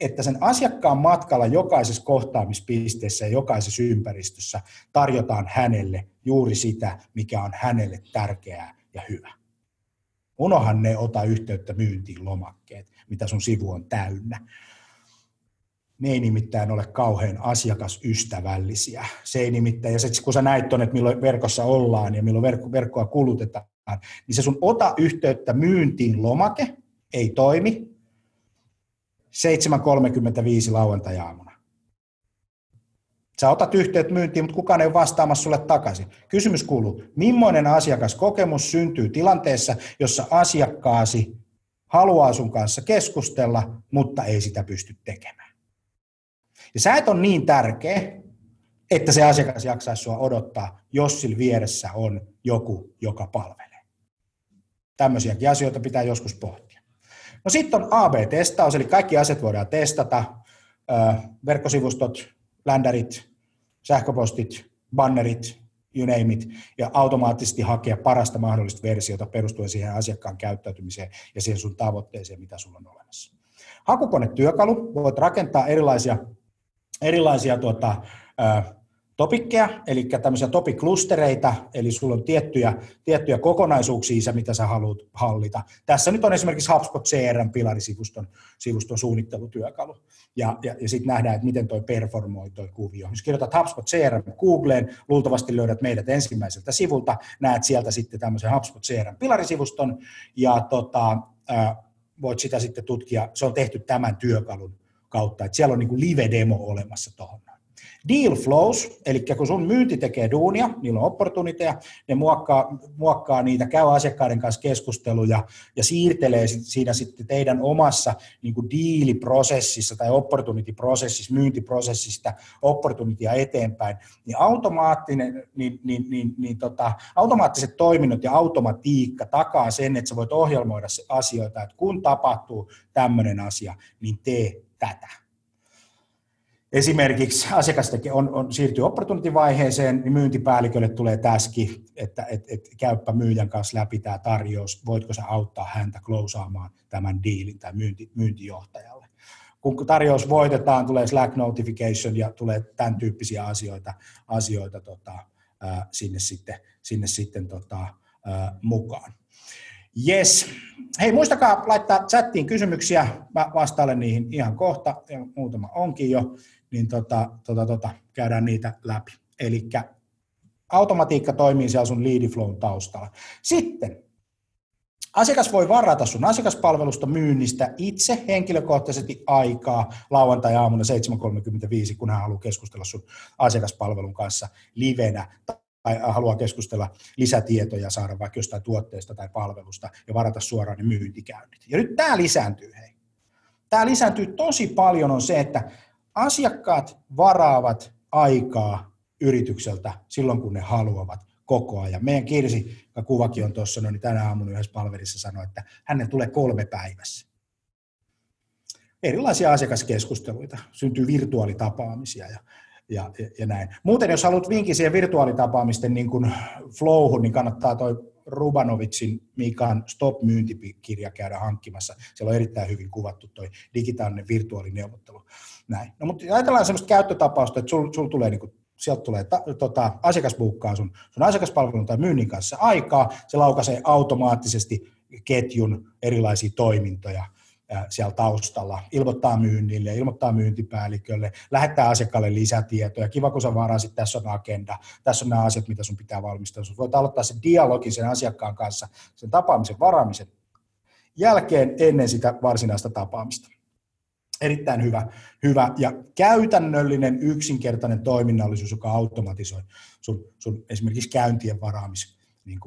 että sen asiakkaan matkalla jokaisessa kohtaamispisteessä ja jokaisessa ympäristössä tarjotaan hänelle juuri sitä, mikä on hänelle tärkeää ja hyvä. Unohan ne ota yhteyttä myyntiin lomakkeet, mitä sun sivu on täynnä. Ne ei nimittäin ole kauhean asiakasystävällisiä. Se ei nimittäin, ja sit, kun sä näit tuonne, että milloin verkossa ollaan ja milloin verkkoa kulutetaan, niin se sun ota yhteyttä myyntiin lomake ei toimi, 7.35 lauantai-aamuna. Sä otat yhteyttä myyntiin, mutta kukaan ei ole vastaamassa sulle takaisin. Kysymys kuuluu, millainen asiakaskokemus syntyy tilanteessa, jossa asiakkaasi haluaa sun kanssa keskustella, mutta ei sitä pysty tekemään. Ja sä et ole niin tärkeä, että se asiakas jaksaisi sua odottaa, jos sillä vieressä on joku, joka palvelee. Tämmöisiäkin asioita pitää joskus pohtia. No sitten on AB-testaus, eli kaikki asiat voidaan testata, verkkosivustot, ländärit, sähköpostit, bannerit, you name it, ja automaattisesti hakea parasta mahdollista versiota perustuen siihen asiakkaan käyttäytymiseen ja siihen sun tavoitteeseen, mitä sulla on olemassa. Hakukonetyökalu, voit rakentaa erilaisia, erilaisia tuota, topikkeja, eli tämmöisiä topiklustereita, eli sulla on tiettyjä, tiettyjä kokonaisuuksia, mitä sä haluat hallita. Tässä nyt on esimerkiksi HubSpot CRM-pilarisivuston sivuston suunnittelutyökalu, ja, ja, ja sitten nähdään, että miten toi performoi toi kuvio. Jos kirjoitat HubSpot CRM Googleen, luultavasti löydät meidät ensimmäiseltä sivulta, näet sieltä sitten tämmöisen HubSpot CRM-pilarisivuston, ja tota, voit sitä sitten tutkia, se on tehty tämän työkalun kautta, että siellä on niin live-demo olemassa tuohon Deal flows, eli kun sun myynti tekee duunia, niillä on opportuniteja, ne muokkaa, muokkaa niitä, käy asiakkaiden kanssa keskusteluja ja siirtelee siinä sitten teidän omassa niin diiliprosessissa tai opportunity-prosessissa, myyntiprosessista opportunitya eteenpäin, niin, automaattinen, niin, niin, niin, niin tota, automaattiset toiminnot ja automatiikka takaa sen, että sä voit ohjelmoida asioita, että kun tapahtuu tämmöinen asia, niin tee tätä esimerkiksi asiakas on, on, siirtyy opportunity-vaiheeseen, niin myyntipäällikölle tulee täski, että et, et, käyppä myyjän kanssa läpi tämä tarjous, voitko sä auttaa häntä klousaamaan tämän diilin tai myynti, myyntijohtajalle. Kun tarjous voitetaan, tulee Slack notification ja tulee tämän tyyppisiä asioita, asioita tota, ää, sinne sitten, sinne sitten tota, ää, mukaan. Yes. Hei, muistakaa laittaa chattiin kysymyksiä, mä vastailen niihin ihan kohta, ja muutama onkin jo niin tota, tota, tota, käydään niitä läpi. Eli automatiikka toimii siellä sun leadiflown taustalla. Sitten asiakas voi varata sun asiakaspalvelusta myynnistä itse henkilökohtaisesti aikaa lauantai-aamuna 7.35, kun hän haluaa keskustella sun asiakaspalvelun kanssa livenä tai haluaa keskustella lisätietoja, saada vaikka jostain tuotteesta tai palvelusta ja varata suoraan ne myyntikäynnit. Ja nyt tämä lisääntyy, hei. Tämä lisääntyy tosi paljon on se, että asiakkaat varaavat aikaa yritykseltä silloin, kun ne haluavat koko ajan. Meidän Kirsi, joka kuvakin on tuossa, no niin tänä aamuna yhdessä palvelissa sanoi, että hänen tulee kolme päivässä. Erilaisia asiakaskeskusteluita, syntyy virtuaalitapaamisia ja, ja, ja näin. Muuten, jos haluat vinkin siihen virtuaalitapaamisten niin flowhun, niin kannattaa toi Rubanovitsin Mikan Stop-myyntikirja käydä hankkimassa. Siellä on erittäin hyvin kuvattu tuo digitaalinen virtuaalineuvottelu. Näin. No, mutta ajatellaan sellaista käyttötapausta, että sulla sul tulee niin sieltä tulee ta, tota, asiakas buukkaa sun, sun asiakaspalvelun tai myynnin kanssa aikaa, se laukaisee automaattisesti ketjun erilaisia toimintoja siellä taustalla, ilmoittaa myynnille, ilmoittaa myyntipäällikölle, lähettää asiakkaalle lisätietoja, kiva kun sä varasit, tässä on agenda, tässä on nämä asiat, mitä sun pitää valmistella. Sun voit aloittaa sen dialogin sen asiakkaan kanssa, sen tapaamisen varaamisen jälkeen ennen sitä varsinaista tapaamista. Erittäin hyvä, hyvä ja käytännöllinen, yksinkertainen toiminnallisuus, joka automatisoi sun, sun esimerkiksi käyntien varaamis niin.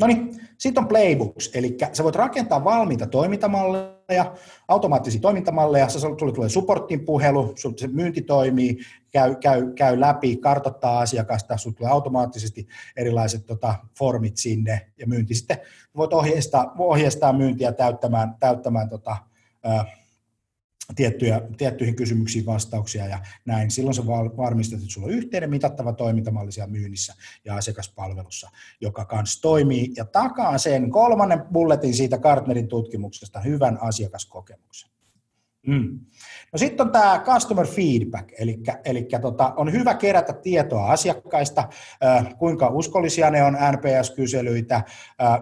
No niin, sitten on playbooks, eli sä voit rakentaa valmiita toimintamalleja, automaattisia toimintamalleja, sä sulle tulee supportin puhelu, se myynti toimii, käy, käy, käy läpi, kartoittaa asiakasta, sulle tulee automaattisesti erilaiset tota, formit sinne, ja myynti sitten. Voit ohjeistaa, ohjeistaa myyntiä täyttämään, täyttämään tota, ää, tiettyjä, tiettyihin kysymyksiin vastauksia ja näin. Silloin se varmistat, että sulla on yhteinen mitattava toimintamalli siellä myynnissä ja asiakaspalvelussa, joka kanssa toimii ja takaa sen kolmannen bulletin siitä Gartnerin tutkimuksesta hyvän asiakaskokemuksen. Mm. No sitten on tämä customer feedback, eli, tota, on hyvä kerätä tietoa asiakkaista, äh, kuinka uskollisia ne on NPS-kyselyitä, äh,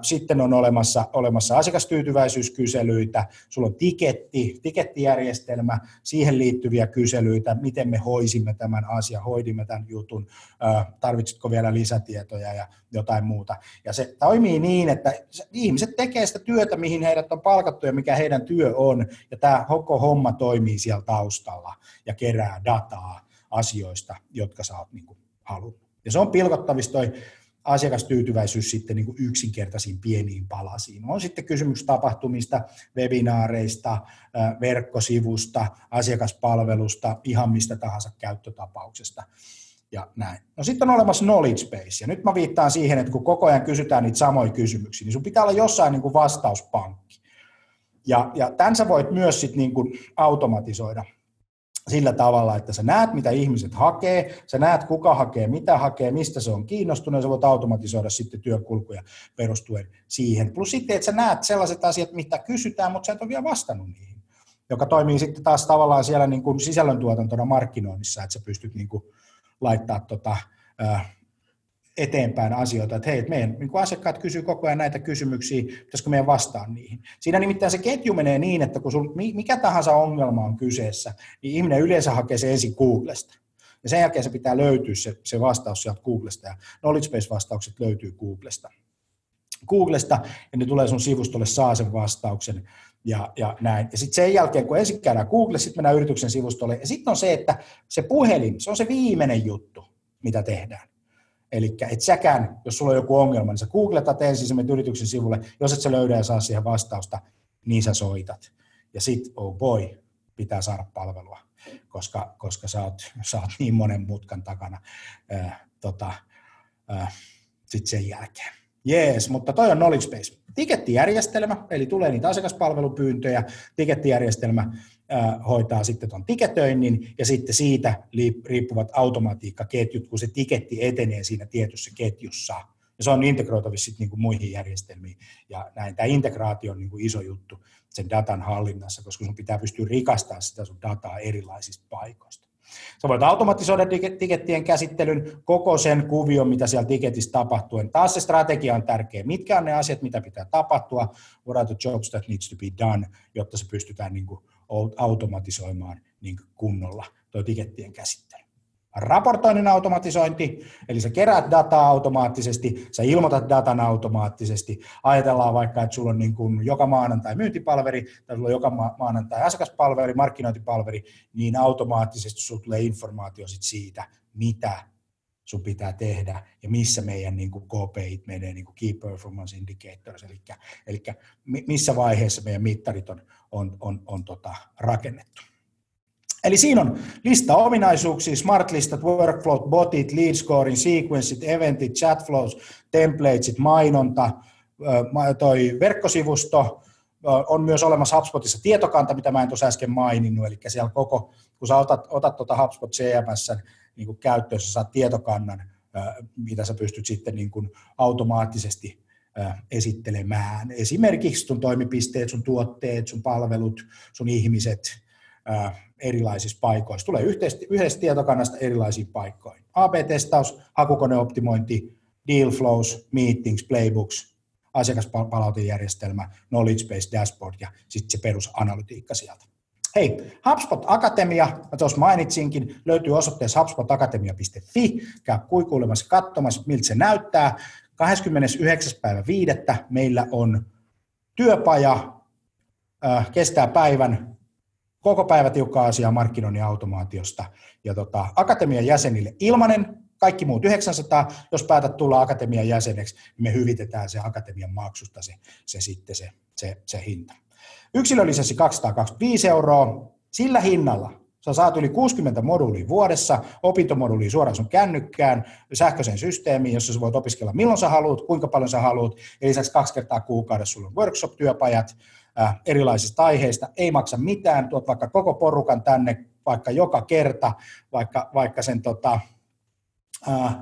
sitten on olemassa, olemassa asiakastyytyväisyyskyselyitä, sulla on tiketti, tikettijärjestelmä, siihen liittyviä kyselyitä, miten me hoisimme tämän asian, hoidimme tämän jutun, äh, tarvitsitko vielä lisätietoja ja jotain muuta. Ja se toimii niin, että ihmiset tekee sitä työtä, mihin heidät on palkattu ja mikä heidän työ on, ja tämä koko homma toimii siellä taustalla ja kerää dataa asioista, jotka sä oot niin kuin halunnut. Ja se on pilkottavissa toi asiakastyytyväisyys sitten niin kuin yksinkertaisiin pieniin palasiin. On sitten kysymys tapahtumista, webinaareista, verkkosivusta, asiakaspalvelusta, ihan mistä tahansa käyttötapauksesta ja näin. No sitten on olemassa knowledge base, ja nyt mä viittaan siihen, että kun koko ajan kysytään niitä samoja kysymyksiä, niin sun pitää olla jossain niin kuin vastauspankki. Ja, ja tämän sä voit myös sit niin kuin automatisoida sillä tavalla, että sä näet, mitä ihmiset hakee, sä näet, kuka hakee, mitä hakee, mistä se on kiinnostunut, ja sä voit automatisoida sitten työkulkuja perustuen siihen. Plus sitten, että sä näet sellaiset asiat, mitä kysytään, mutta sä et ole vielä vastannut niihin, joka toimii sitten taas tavallaan siellä niin kuin sisällöntuotantona markkinoinnissa, että sä pystyt niin kuin laittaa tota, äh, eteenpäin asioita, että hei, että meidän niin asiakkaat kysyy koko ajan näitä kysymyksiä, pitäisikö meidän vastaa niihin. Siinä nimittäin se ketju menee niin, että kun sun, mikä tahansa ongelma on kyseessä, niin ihminen yleensä hakee se ensin Googlesta. Ja sen jälkeen se pitää löytyä se, se vastaus sieltä Googlesta, ja knowledge base-vastaukset löytyy Googlesta. Googlesta, ja ne tulee sun sivustolle, saa sen vastauksen, ja, ja näin. Ja sitten sen jälkeen, kun ensin käydään Google, sitten mennään yrityksen sivustolle, ja sitten on se, että se puhelin, se on se viimeinen juttu, mitä tehdään. Eli et säkään, jos sulla on joku ongelma, niin sä googletat ensin, sä yrityksen sivulle, jos et sä löydä ja saa siihen vastausta, niin sä soitat. Ja sit, oh boy, pitää saada palvelua, koska, koska sä, oot, sä oot niin monen mutkan takana ää, tota, ää, sit sen jälkeen. Jees, mutta toi on knowledge base. Tikettijärjestelmä, eli tulee niitä asiakaspalvelupyyntöjä, tikettijärjestelmä hoitaa sitten tuon tiketöinnin ja sitten siitä riippuvat automatiikkaketjut, kun se tiketti etenee siinä tietyssä ketjussa. Ja se on integroitavissa sitten niin kuin muihin järjestelmiin. Ja näin tämä integraatio on niin kuin iso juttu sen datan hallinnassa, koska sun pitää pystyä rikastamaan sitä sun dataa erilaisista paikoista. Sä voit automatisoida tikettien käsittelyn, koko sen kuvion, mitä siellä tiketissä tapahtuu. Taas se strategia on tärkeä. Mitkä on ne asiat, mitä pitää tapahtua? What are the jobs that needs to be done, jotta se pystytään niin kuin automatisoimaan niin kunnolla tuo tikettien käsittely. Raportoinnin automatisointi, eli sä keräät dataa automaattisesti, sä ilmoitat datan automaattisesti. Ajatellaan vaikka, että sulla on niin kuin joka maanantai myyntipalveri, tai sulla on joka maanantai asiakaspalveri, markkinointipalveri, niin automaattisesti sulla tulee informaatio sit siitä, mitä sun pitää tehdä ja missä meidän niin kuin KPI menee, niin kuin Key Performance Indicators, eli, eli missä vaiheessa meidän mittarit on, on, on, on tota, rakennettu. Eli siinä on lista ominaisuuksia, smart listat, workflow, botit, lead scoring, sequenceit, eventit, chat flows, templatesit, mainonta, toi verkkosivusto, on myös olemassa HubSpotissa tietokanta, mitä mä en tuossa äsken maininnut, eli siellä koko, kun sä otat, otat tuota HubSpot CMS niin kuin käyttöön, sä saat tietokannan, mitä sä pystyt sitten niin kuin automaattisesti esittelemään. Esimerkiksi sun toimipisteet, sun tuotteet, sun palvelut, sun ihmiset erilaisissa paikoissa. Tulee yhdessä tietokannasta erilaisiin paikkoihin. AB-testaus, hakukoneoptimointi, deal flows, meetings, playbooks, asiakaspalautejärjestelmä, knowledge base dashboard ja sitten se perusanalytiikka sieltä. Hei, HubSpot Akatemia, mä tuossa mainitsinkin, löytyy osoitteessa hubspotakatemia.fi. Käy kuikuilemassa katsomassa, miltä se näyttää. 29. päivä 5. meillä on työpaja, äh, kestää päivän, koko päivä tiukkaa asiaa markkinoinnin automaatiosta. Ja tota, Akatemian jäsenille ilmanen Kaikki muut 900, jos päätät tulla akatemian jäseneksi, niin me hyvitetään se akatemian maksusta se, se sitten se, se, se hinta. Yksilöllisessä 225 euroa, sillä hinnalla Sä saat yli 60 moduulia vuodessa, opintomoduulia suoraan sun kännykkään, sähköisen systeemiin, jossa sä voit opiskella milloin sä haluat, kuinka paljon sä haluat. Ja lisäksi kaksi kertaa kuukaudessa sulla on workshop-työpajat äh, erilaisista aiheista. Ei maksa mitään, tuot vaikka koko porukan tänne, vaikka joka kerta, vaikka, vaikka sen tota, äh,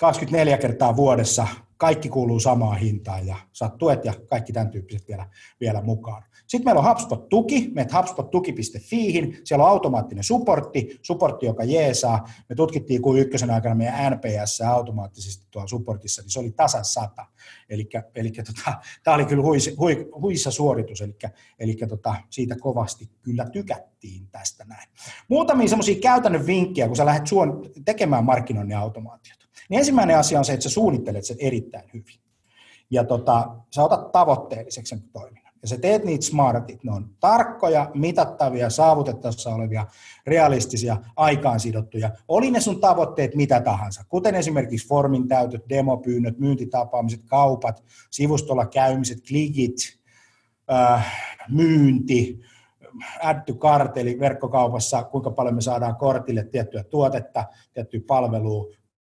24 kertaa vuodessa kaikki kuuluu samaan hintaan ja saat tuet ja kaikki tämän tyyppiset vielä, vielä mukaan. Sitten meillä on HubSpot-tuki, menet hubspottuki.fiihin, siellä on automaattinen supportti, supportti, joka jeesaa. Me tutkittiin kuin ykkösen aikana meidän NPS automaattisesti tuolla supportissa, niin se oli tasan sata. Eli, tota, tämä oli kyllä huis, hui, huissa suoritus, eli, tota, siitä kovasti kyllä tykättiin tästä näin. Muutamia semmoisia käytännön vinkkejä, kun sä lähdet suon tekemään markkinoinnin automaatiota. Niin ensimmäinen asia on se, että sä suunnittelet sen erittäin hyvin. Ja tota, sä otat tavoitteelliseksi sen toiminnan. Ja sä teet niitä smartit. Ne on tarkkoja, mitattavia, saavutettavissa olevia, realistisia, aikaan sidottuja. Oli ne sun tavoitteet mitä tahansa, kuten esimerkiksi formin täytöt, demopyynnöt, myyntitapaamiset, kaupat, sivustolla käymiset, klikit, äh, myynti, add to cart, eli verkkokaupassa, kuinka paljon me saadaan kortille tiettyä tuotetta, tiettyä palvelua,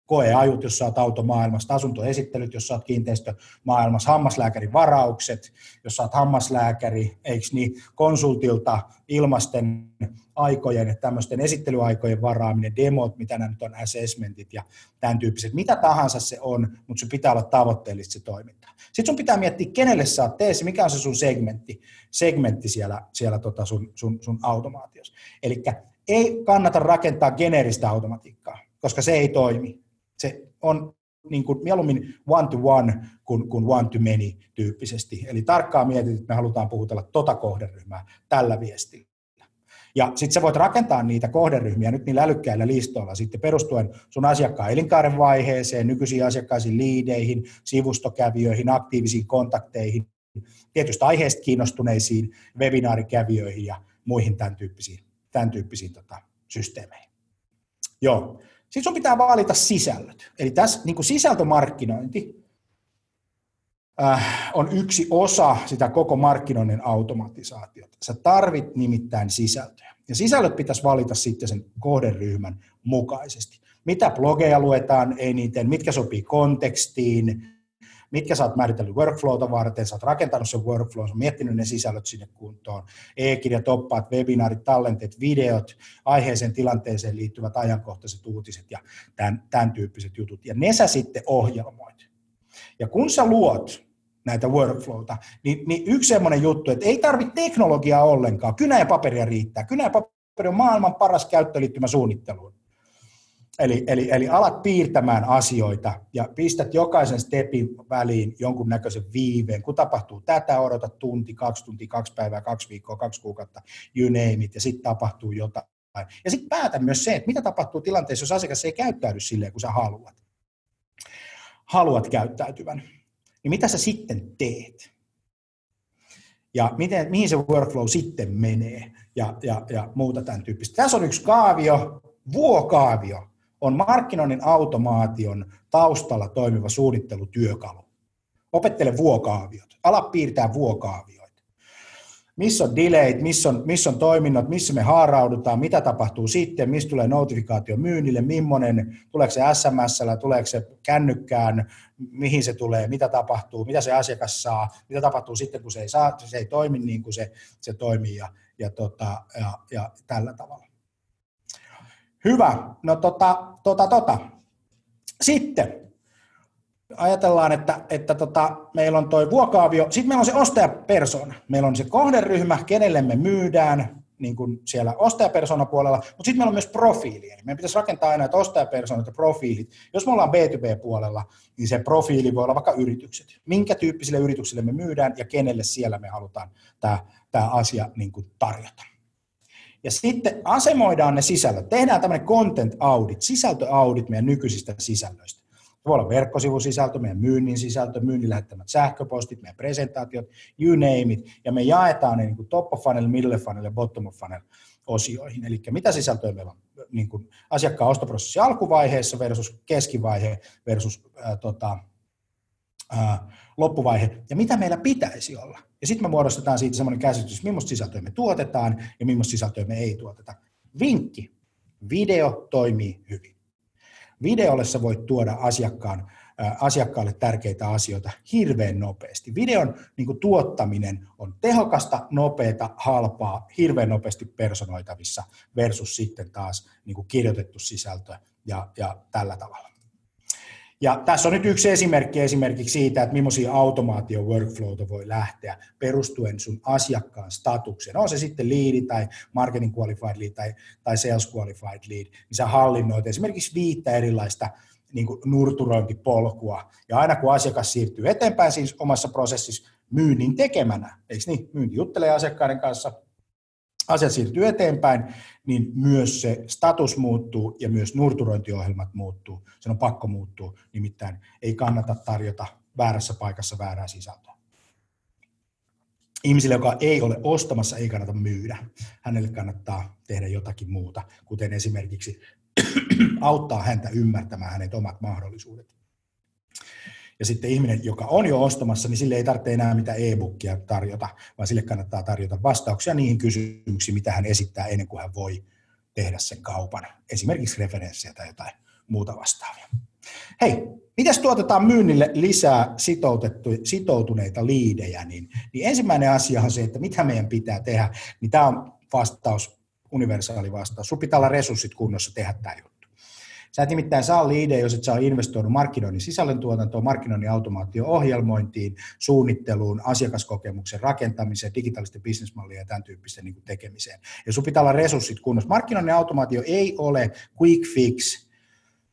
koeajut, jos saat automaailmasta, asuntoesittelyt, jos saat kiinteistömaailmassa, hammaslääkärin varaukset, jos saat hammaslääkäri, eikö niin, konsultilta ilmasten aikojen, tämmöisten esittelyaikojen varaaminen, demot, mitä nämä nyt on, assessmentit ja tämän tyyppiset, mitä tahansa se on, mutta sun pitää olla tavoitteellista se toiminta. Sitten sun pitää miettiä, kenelle sä oot teesi, mikä on se sun segmentti, segmentti siellä, siellä tota sun, sun, sun automaatiossa. Eli ei kannata rakentaa geneeristä automatiikkaa, koska se ei toimi se on niin kuin mieluummin one to one kuin, kuin one to many tyyppisesti. Eli tarkkaan mietit, että me halutaan puhutella tota kohderyhmää tällä viestillä. Ja sitten sä voit rakentaa niitä kohderyhmiä nyt niillä älykkäillä listoilla sitten perustuen sun asiakkaan elinkaaren vaiheeseen, nykyisiin asiakkaisiin liideihin, sivustokävijöihin, aktiivisiin kontakteihin, tietystä aiheesta kiinnostuneisiin webinaarikävijöihin ja muihin tämän tyyppisiin, tämän tyyppisiin tota, systeemeihin. Joo. Sitten sun pitää valita sisällöt. Eli tässä niin kuin sisältömarkkinointi äh, on yksi osa sitä koko markkinoinnin automatisaatiota. Sä tarvit nimittäin sisältöjä. Ja sisällöt pitäisi valita sitten sen kohderyhmän mukaisesti. Mitä blogeja luetaan eniten, mitkä sopii kontekstiin, mitkä sä oot määritellyt workflowta varten, sä oot rakentanut sen workflow, sä oot miettinyt ne sisällöt sinne kuntoon, e-kirjat, oppaat, webinaarit, tallenteet, videot, aiheeseen tilanteeseen liittyvät ajankohtaiset uutiset ja tämän, tämän tyyppiset jutut. Ja ne sä sitten ohjelmoit. Ja kun sä luot näitä workflowta, niin, niin yksi semmoinen juttu, että ei tarvitse teknologiaa ollenkaan, kynä ja paperia riittää. Kynä ja paperi on maailman paras käyttöliittymä suunnitteluun. Eli, eli, eli alat piirtämään asioita ja pistät jokaisen stepin väliin jonkunnäköisen viiveen. Kun tapahtuu tätä, odotat tunti, kaksi tuntia, kaksi päivää, kaksi viikkoa, kaksi kuukautta, you name it, ja sitten tapahtuu jotain. Ja sitten päätä myös se, että mitä tapahtuu tilanteessa, jos asiakas ei käyttäydy silleen, kun sä haluat. Haluat käyttäytyvän. Niin mitä sä sitten teet? Ja miten, mihin se workflow sitten menee ja, ja, ja muuta tämän tyyppistä. Tässä on yksi kaavio, vuokaavio, on markkinoinnin automaation taustalla toimiva suunnittelutyökalu. Opettele vuokaaviot. Ala piirtää vuokaavioita. Missä on delayt, missä on, missä on toiminnot, missä me haaraudutaan, mitä tapahtuu sitten, mistä tulee notifikaatio myynnille, millainen, tuleeko se sms tuleeko se kännykkään, mihin se tulee, mitä tapahtuu, mitä se asiakas saa, mitä tapahtuu sitten, kun se ei, saa, se ei toimi niin kuin se, se toimii ja, ja, tota, ja, ja tällä tavalla. Hyvä. No tota, tota, tota. Sitten ajatellaan, että, että tota, meillä on tuo vuokaavio, sitten meillä on se ostajapersona. Meillä on se kohderyhmä, kenelle me myydään, niin kuin siellä ostajapersona-puolella, mutta sitten meillä on myös profiili. Eli meidän pitäisi rakentaa aina, että ostajapersonat ja profiilit. Jos me ollaan B2B-puolella, niin se profiili voi olla vaikka yritykset. Minkä tyyppisille yrityksille me myydään ja kenelle siellä me halutaan tämä asia niin kuin tarjota. Ja sitten asemoidaan ne sisällöt. Tehdään tämmöinen content audit, sisältöaudit meidän nykyisistä sisällöistä. Se voi olla verkkosivusisältö, meidän myynnin sisältö, myynnin lähettämät sähköpostit, meidän presentaatiot, you name it. Ja me jaetaan ne niin kuin top of funnel, middle funnel ja bottom of funnel osioihin. Eli mitä sisältöä meillä on niin kuin asiakkaan ostoprosessi alkuvaiheessa versus keskivaihe versus ää, tota, loppuvaihe, ja mitä meillä pitäisi olla. Ja sitten me muodostetaan siitä semmoinen käsitys, millaista sisältöä me tuotetaan ja millaista sisältöä me ei tuoteta. Vinkki, video toimii hyvin. Videolle sä voit tuoda asiakkaan, ää, asiakkaalle tärkeitä asioita hirveän nopeasti. Videon niin kuin, tuottaminen on tehokasta, nopeata, halpaa, hirveän nopeasti personoitavissa versus sitten taas niin kuin, kirjoitettu sisältö ja, ja tällä tavalla. Ja tässä on nyt yksi esimerkki esimerkiksi siitä, että millaisia automaatio workflowta voi lähteä perustuen sun asiakkaan statukseen. On se sitten lead tai marketing qualified lead tai, tai sales qualified lead, niin sä hallinnoit esimerkiksi viittä erilaista niin kuin nurturointipolkua. Ja aina kun asiakas siirtyy eteenpäin siis omassa prosessissa myynnin tekemänä, eikö niin? Myynti juttelee asiakkaiden kanssa, asiat siirtyy eteenpäin, niin myös se status muuttuu ja myös nurturointiohjelmat muuttuu. Sen on pakko muuttua, nimittäin ei kannata tarjota väärässä paikassa väärää sisältöä. Ihmisille, joka ei ole ostamassa, ei kannata myydä. Hänelle kannattaa tehdä jotakin muuta, kuten esimerkiksi auttaa häntä ymmärtämään hänet omat mahdollisuudet. Ja sitten ihminen, joka on jo ostamassa, niin sille ei tarvitse enää mitään e-bookia tarjota, vaan sille kannattaa tarjota vastauksia niihin kysymyksiin, mitä hän esittää ennen kuin hän voi tehdä sen kaupan. Esimerkiksi referenssejä tai jotain muuta vastaavia. Hei, mitäs tuotetaan myynnille lisää sitoutuneita liidejä, niin, niin ensimmäinen asia on se, että mitä meidän pitää tehdä, niin tämä on vastaus, universaali vastaus. Sun pitää olla resurssit kunnossa tehdä tämä juttu. Sä et nimittäin saa liidejä, jos et saa investoinut markkinoinnin sisällöntuotantoon, markkinoinnin automaatio-ohjelmointiin, suunnitteluun, asiakaskokemuksen rakentamiseen, digitaalisten bisnesmallien ja tämän tyyppisten niin tekemiseen. Ja sun pitää olla resurssit kunnossa. Markkinoinnin automaatio ei ole quick fix,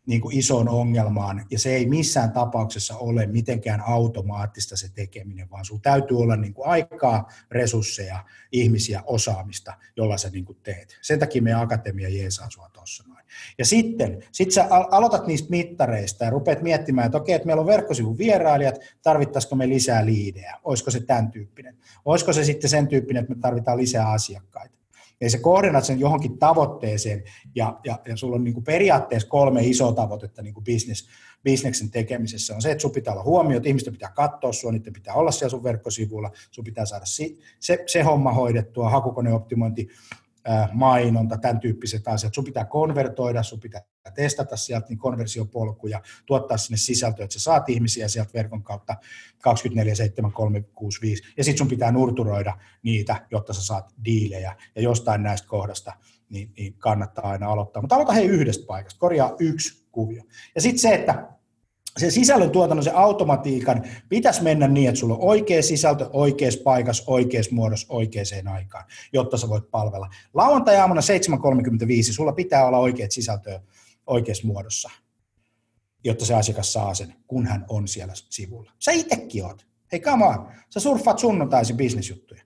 niin kuin isoon ongelmaan, ja se ei missään tapauksessa ole mitenkään automaattista se tekeminen, vaan sinulla täytyy olla niin kuin aikaa, resursseja, ihmisiä, osaamista, jolla sä niin kuin teet. Sen takia meidän akatemia jeesaa sinua tuossa noin. Ja sitten sit sä aloitat niistä mittareista ja rupeat miettimään, että okei, että meillä on verkkosivun vierailijat, tarvittaisiko me lisää liidejä, olisiko se tämän tyyppinen, olisiko se sitten sen tyyppinen, että me tarvitaan lisää asiakkaita ja se kohdennat sen johonkin tavoitteeseen, ja, ja, ja sulla on niin kuin periaatteessa kolme isoa tavoitetta niin kuin business, bisneksen tekemisessä. On se, että sun pitää olla huomio, että ihmisten pitää katsoa sua, niiden pitää olla siellä sun verkkosivuilla, sun pitää saada si, se, se homma hoidettua, hakukoneoptimointi, mainonta, tämän tyyppiset asiat. Sun pitää konvertoida, sun pitää testata sieltä niin konversiopolkuja, tuottaa sinne sisältöä, että sä saat ihmisiä sieltä verkon kautta 24, 7, 3, 6, 5. Ja sitten sun pitää nurturoida niitä, jotta sä saat diilejä. Ja jostain näistä kohdasta niin, niin kannattaa aina aloittaa. Mutta aloita hei yhdestä paikasta, korjaa yksi kuvio. Ja sitten se, että se sisällön tuotannon, se automatiikan pitäisi mennä niin, että sulla on oikea sisältö oikeassa paikassa, oikeassa muodossa, oikeaan aikaan, jotta sä voit palvella. Lauantai-aamuna 7.35 sulla pitää olla oikeat sisältöä oikeassa muodossa, jotta se asiakas saa sen, kun hän on siellä sivulla. Sä itsekin oot. Hei, come on. Sä surffaat sunnuntaisin bisnesjuttuja.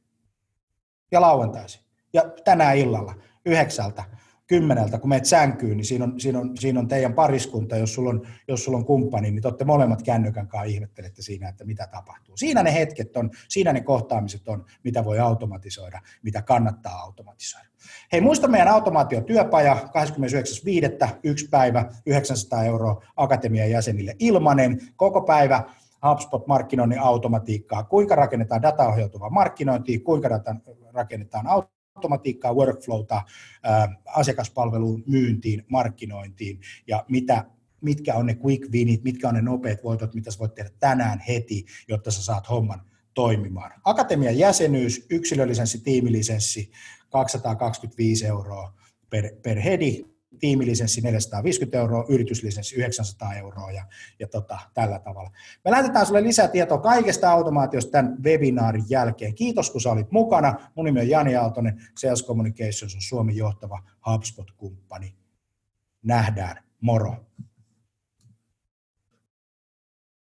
Ja lauantaisin. Ja tänään illalla yhdeksältä kymmeneltä, kun meet sänkyyn, niin siinä on, siinä on, siinä on teidän pariskunta, jos sulla on, jos sulla on kumppani, niin te olette molemmat kännykän kanssa ihmettelette siinä, että mitä tapahtuu. Siinä ne hetket on, siinä ne kohtaamiset on, mitä voi automatisoida, mitä kannattaa automatisoida. Hei, muista meidän automaatiotyöpaja 29.5. yksi päivä, 900 euroa akatemian jäsenille ilmanen, koko päivä HubSpot-markkinoinnin automatiikkaa, kuinka rakennetaan dataohjautuvaa markkinointia, kuinka rakennetaan automatiikkaa, automatiikkaa, workflowta, asiakaspalveluun, myyntiin, markkinointiin ja mitä, mitkä on ne quick winit, mitkä on ne nopeat voitot, mitä sä voit tehdä tänään heti, jotta sä saat homman toimimaan. Akatemian jäsenyys, yksilölisenssi, tiimilisenssi, 225 euroa per, per hedi, tiimilisenssi 450 euroa, yrityslisenssi 900 euroa ja, ja tota, tällä tavalla. Me lähetetään sulle lisää tietoa kaikesta automaatiosta tämän webinaarin jälkeen. Kiitos kun sä olit mukana. Mun nimi on Jani Aaltonen, Sales Communications on Suomen johtava HubSpot-kumppani. Nähdään. Moro!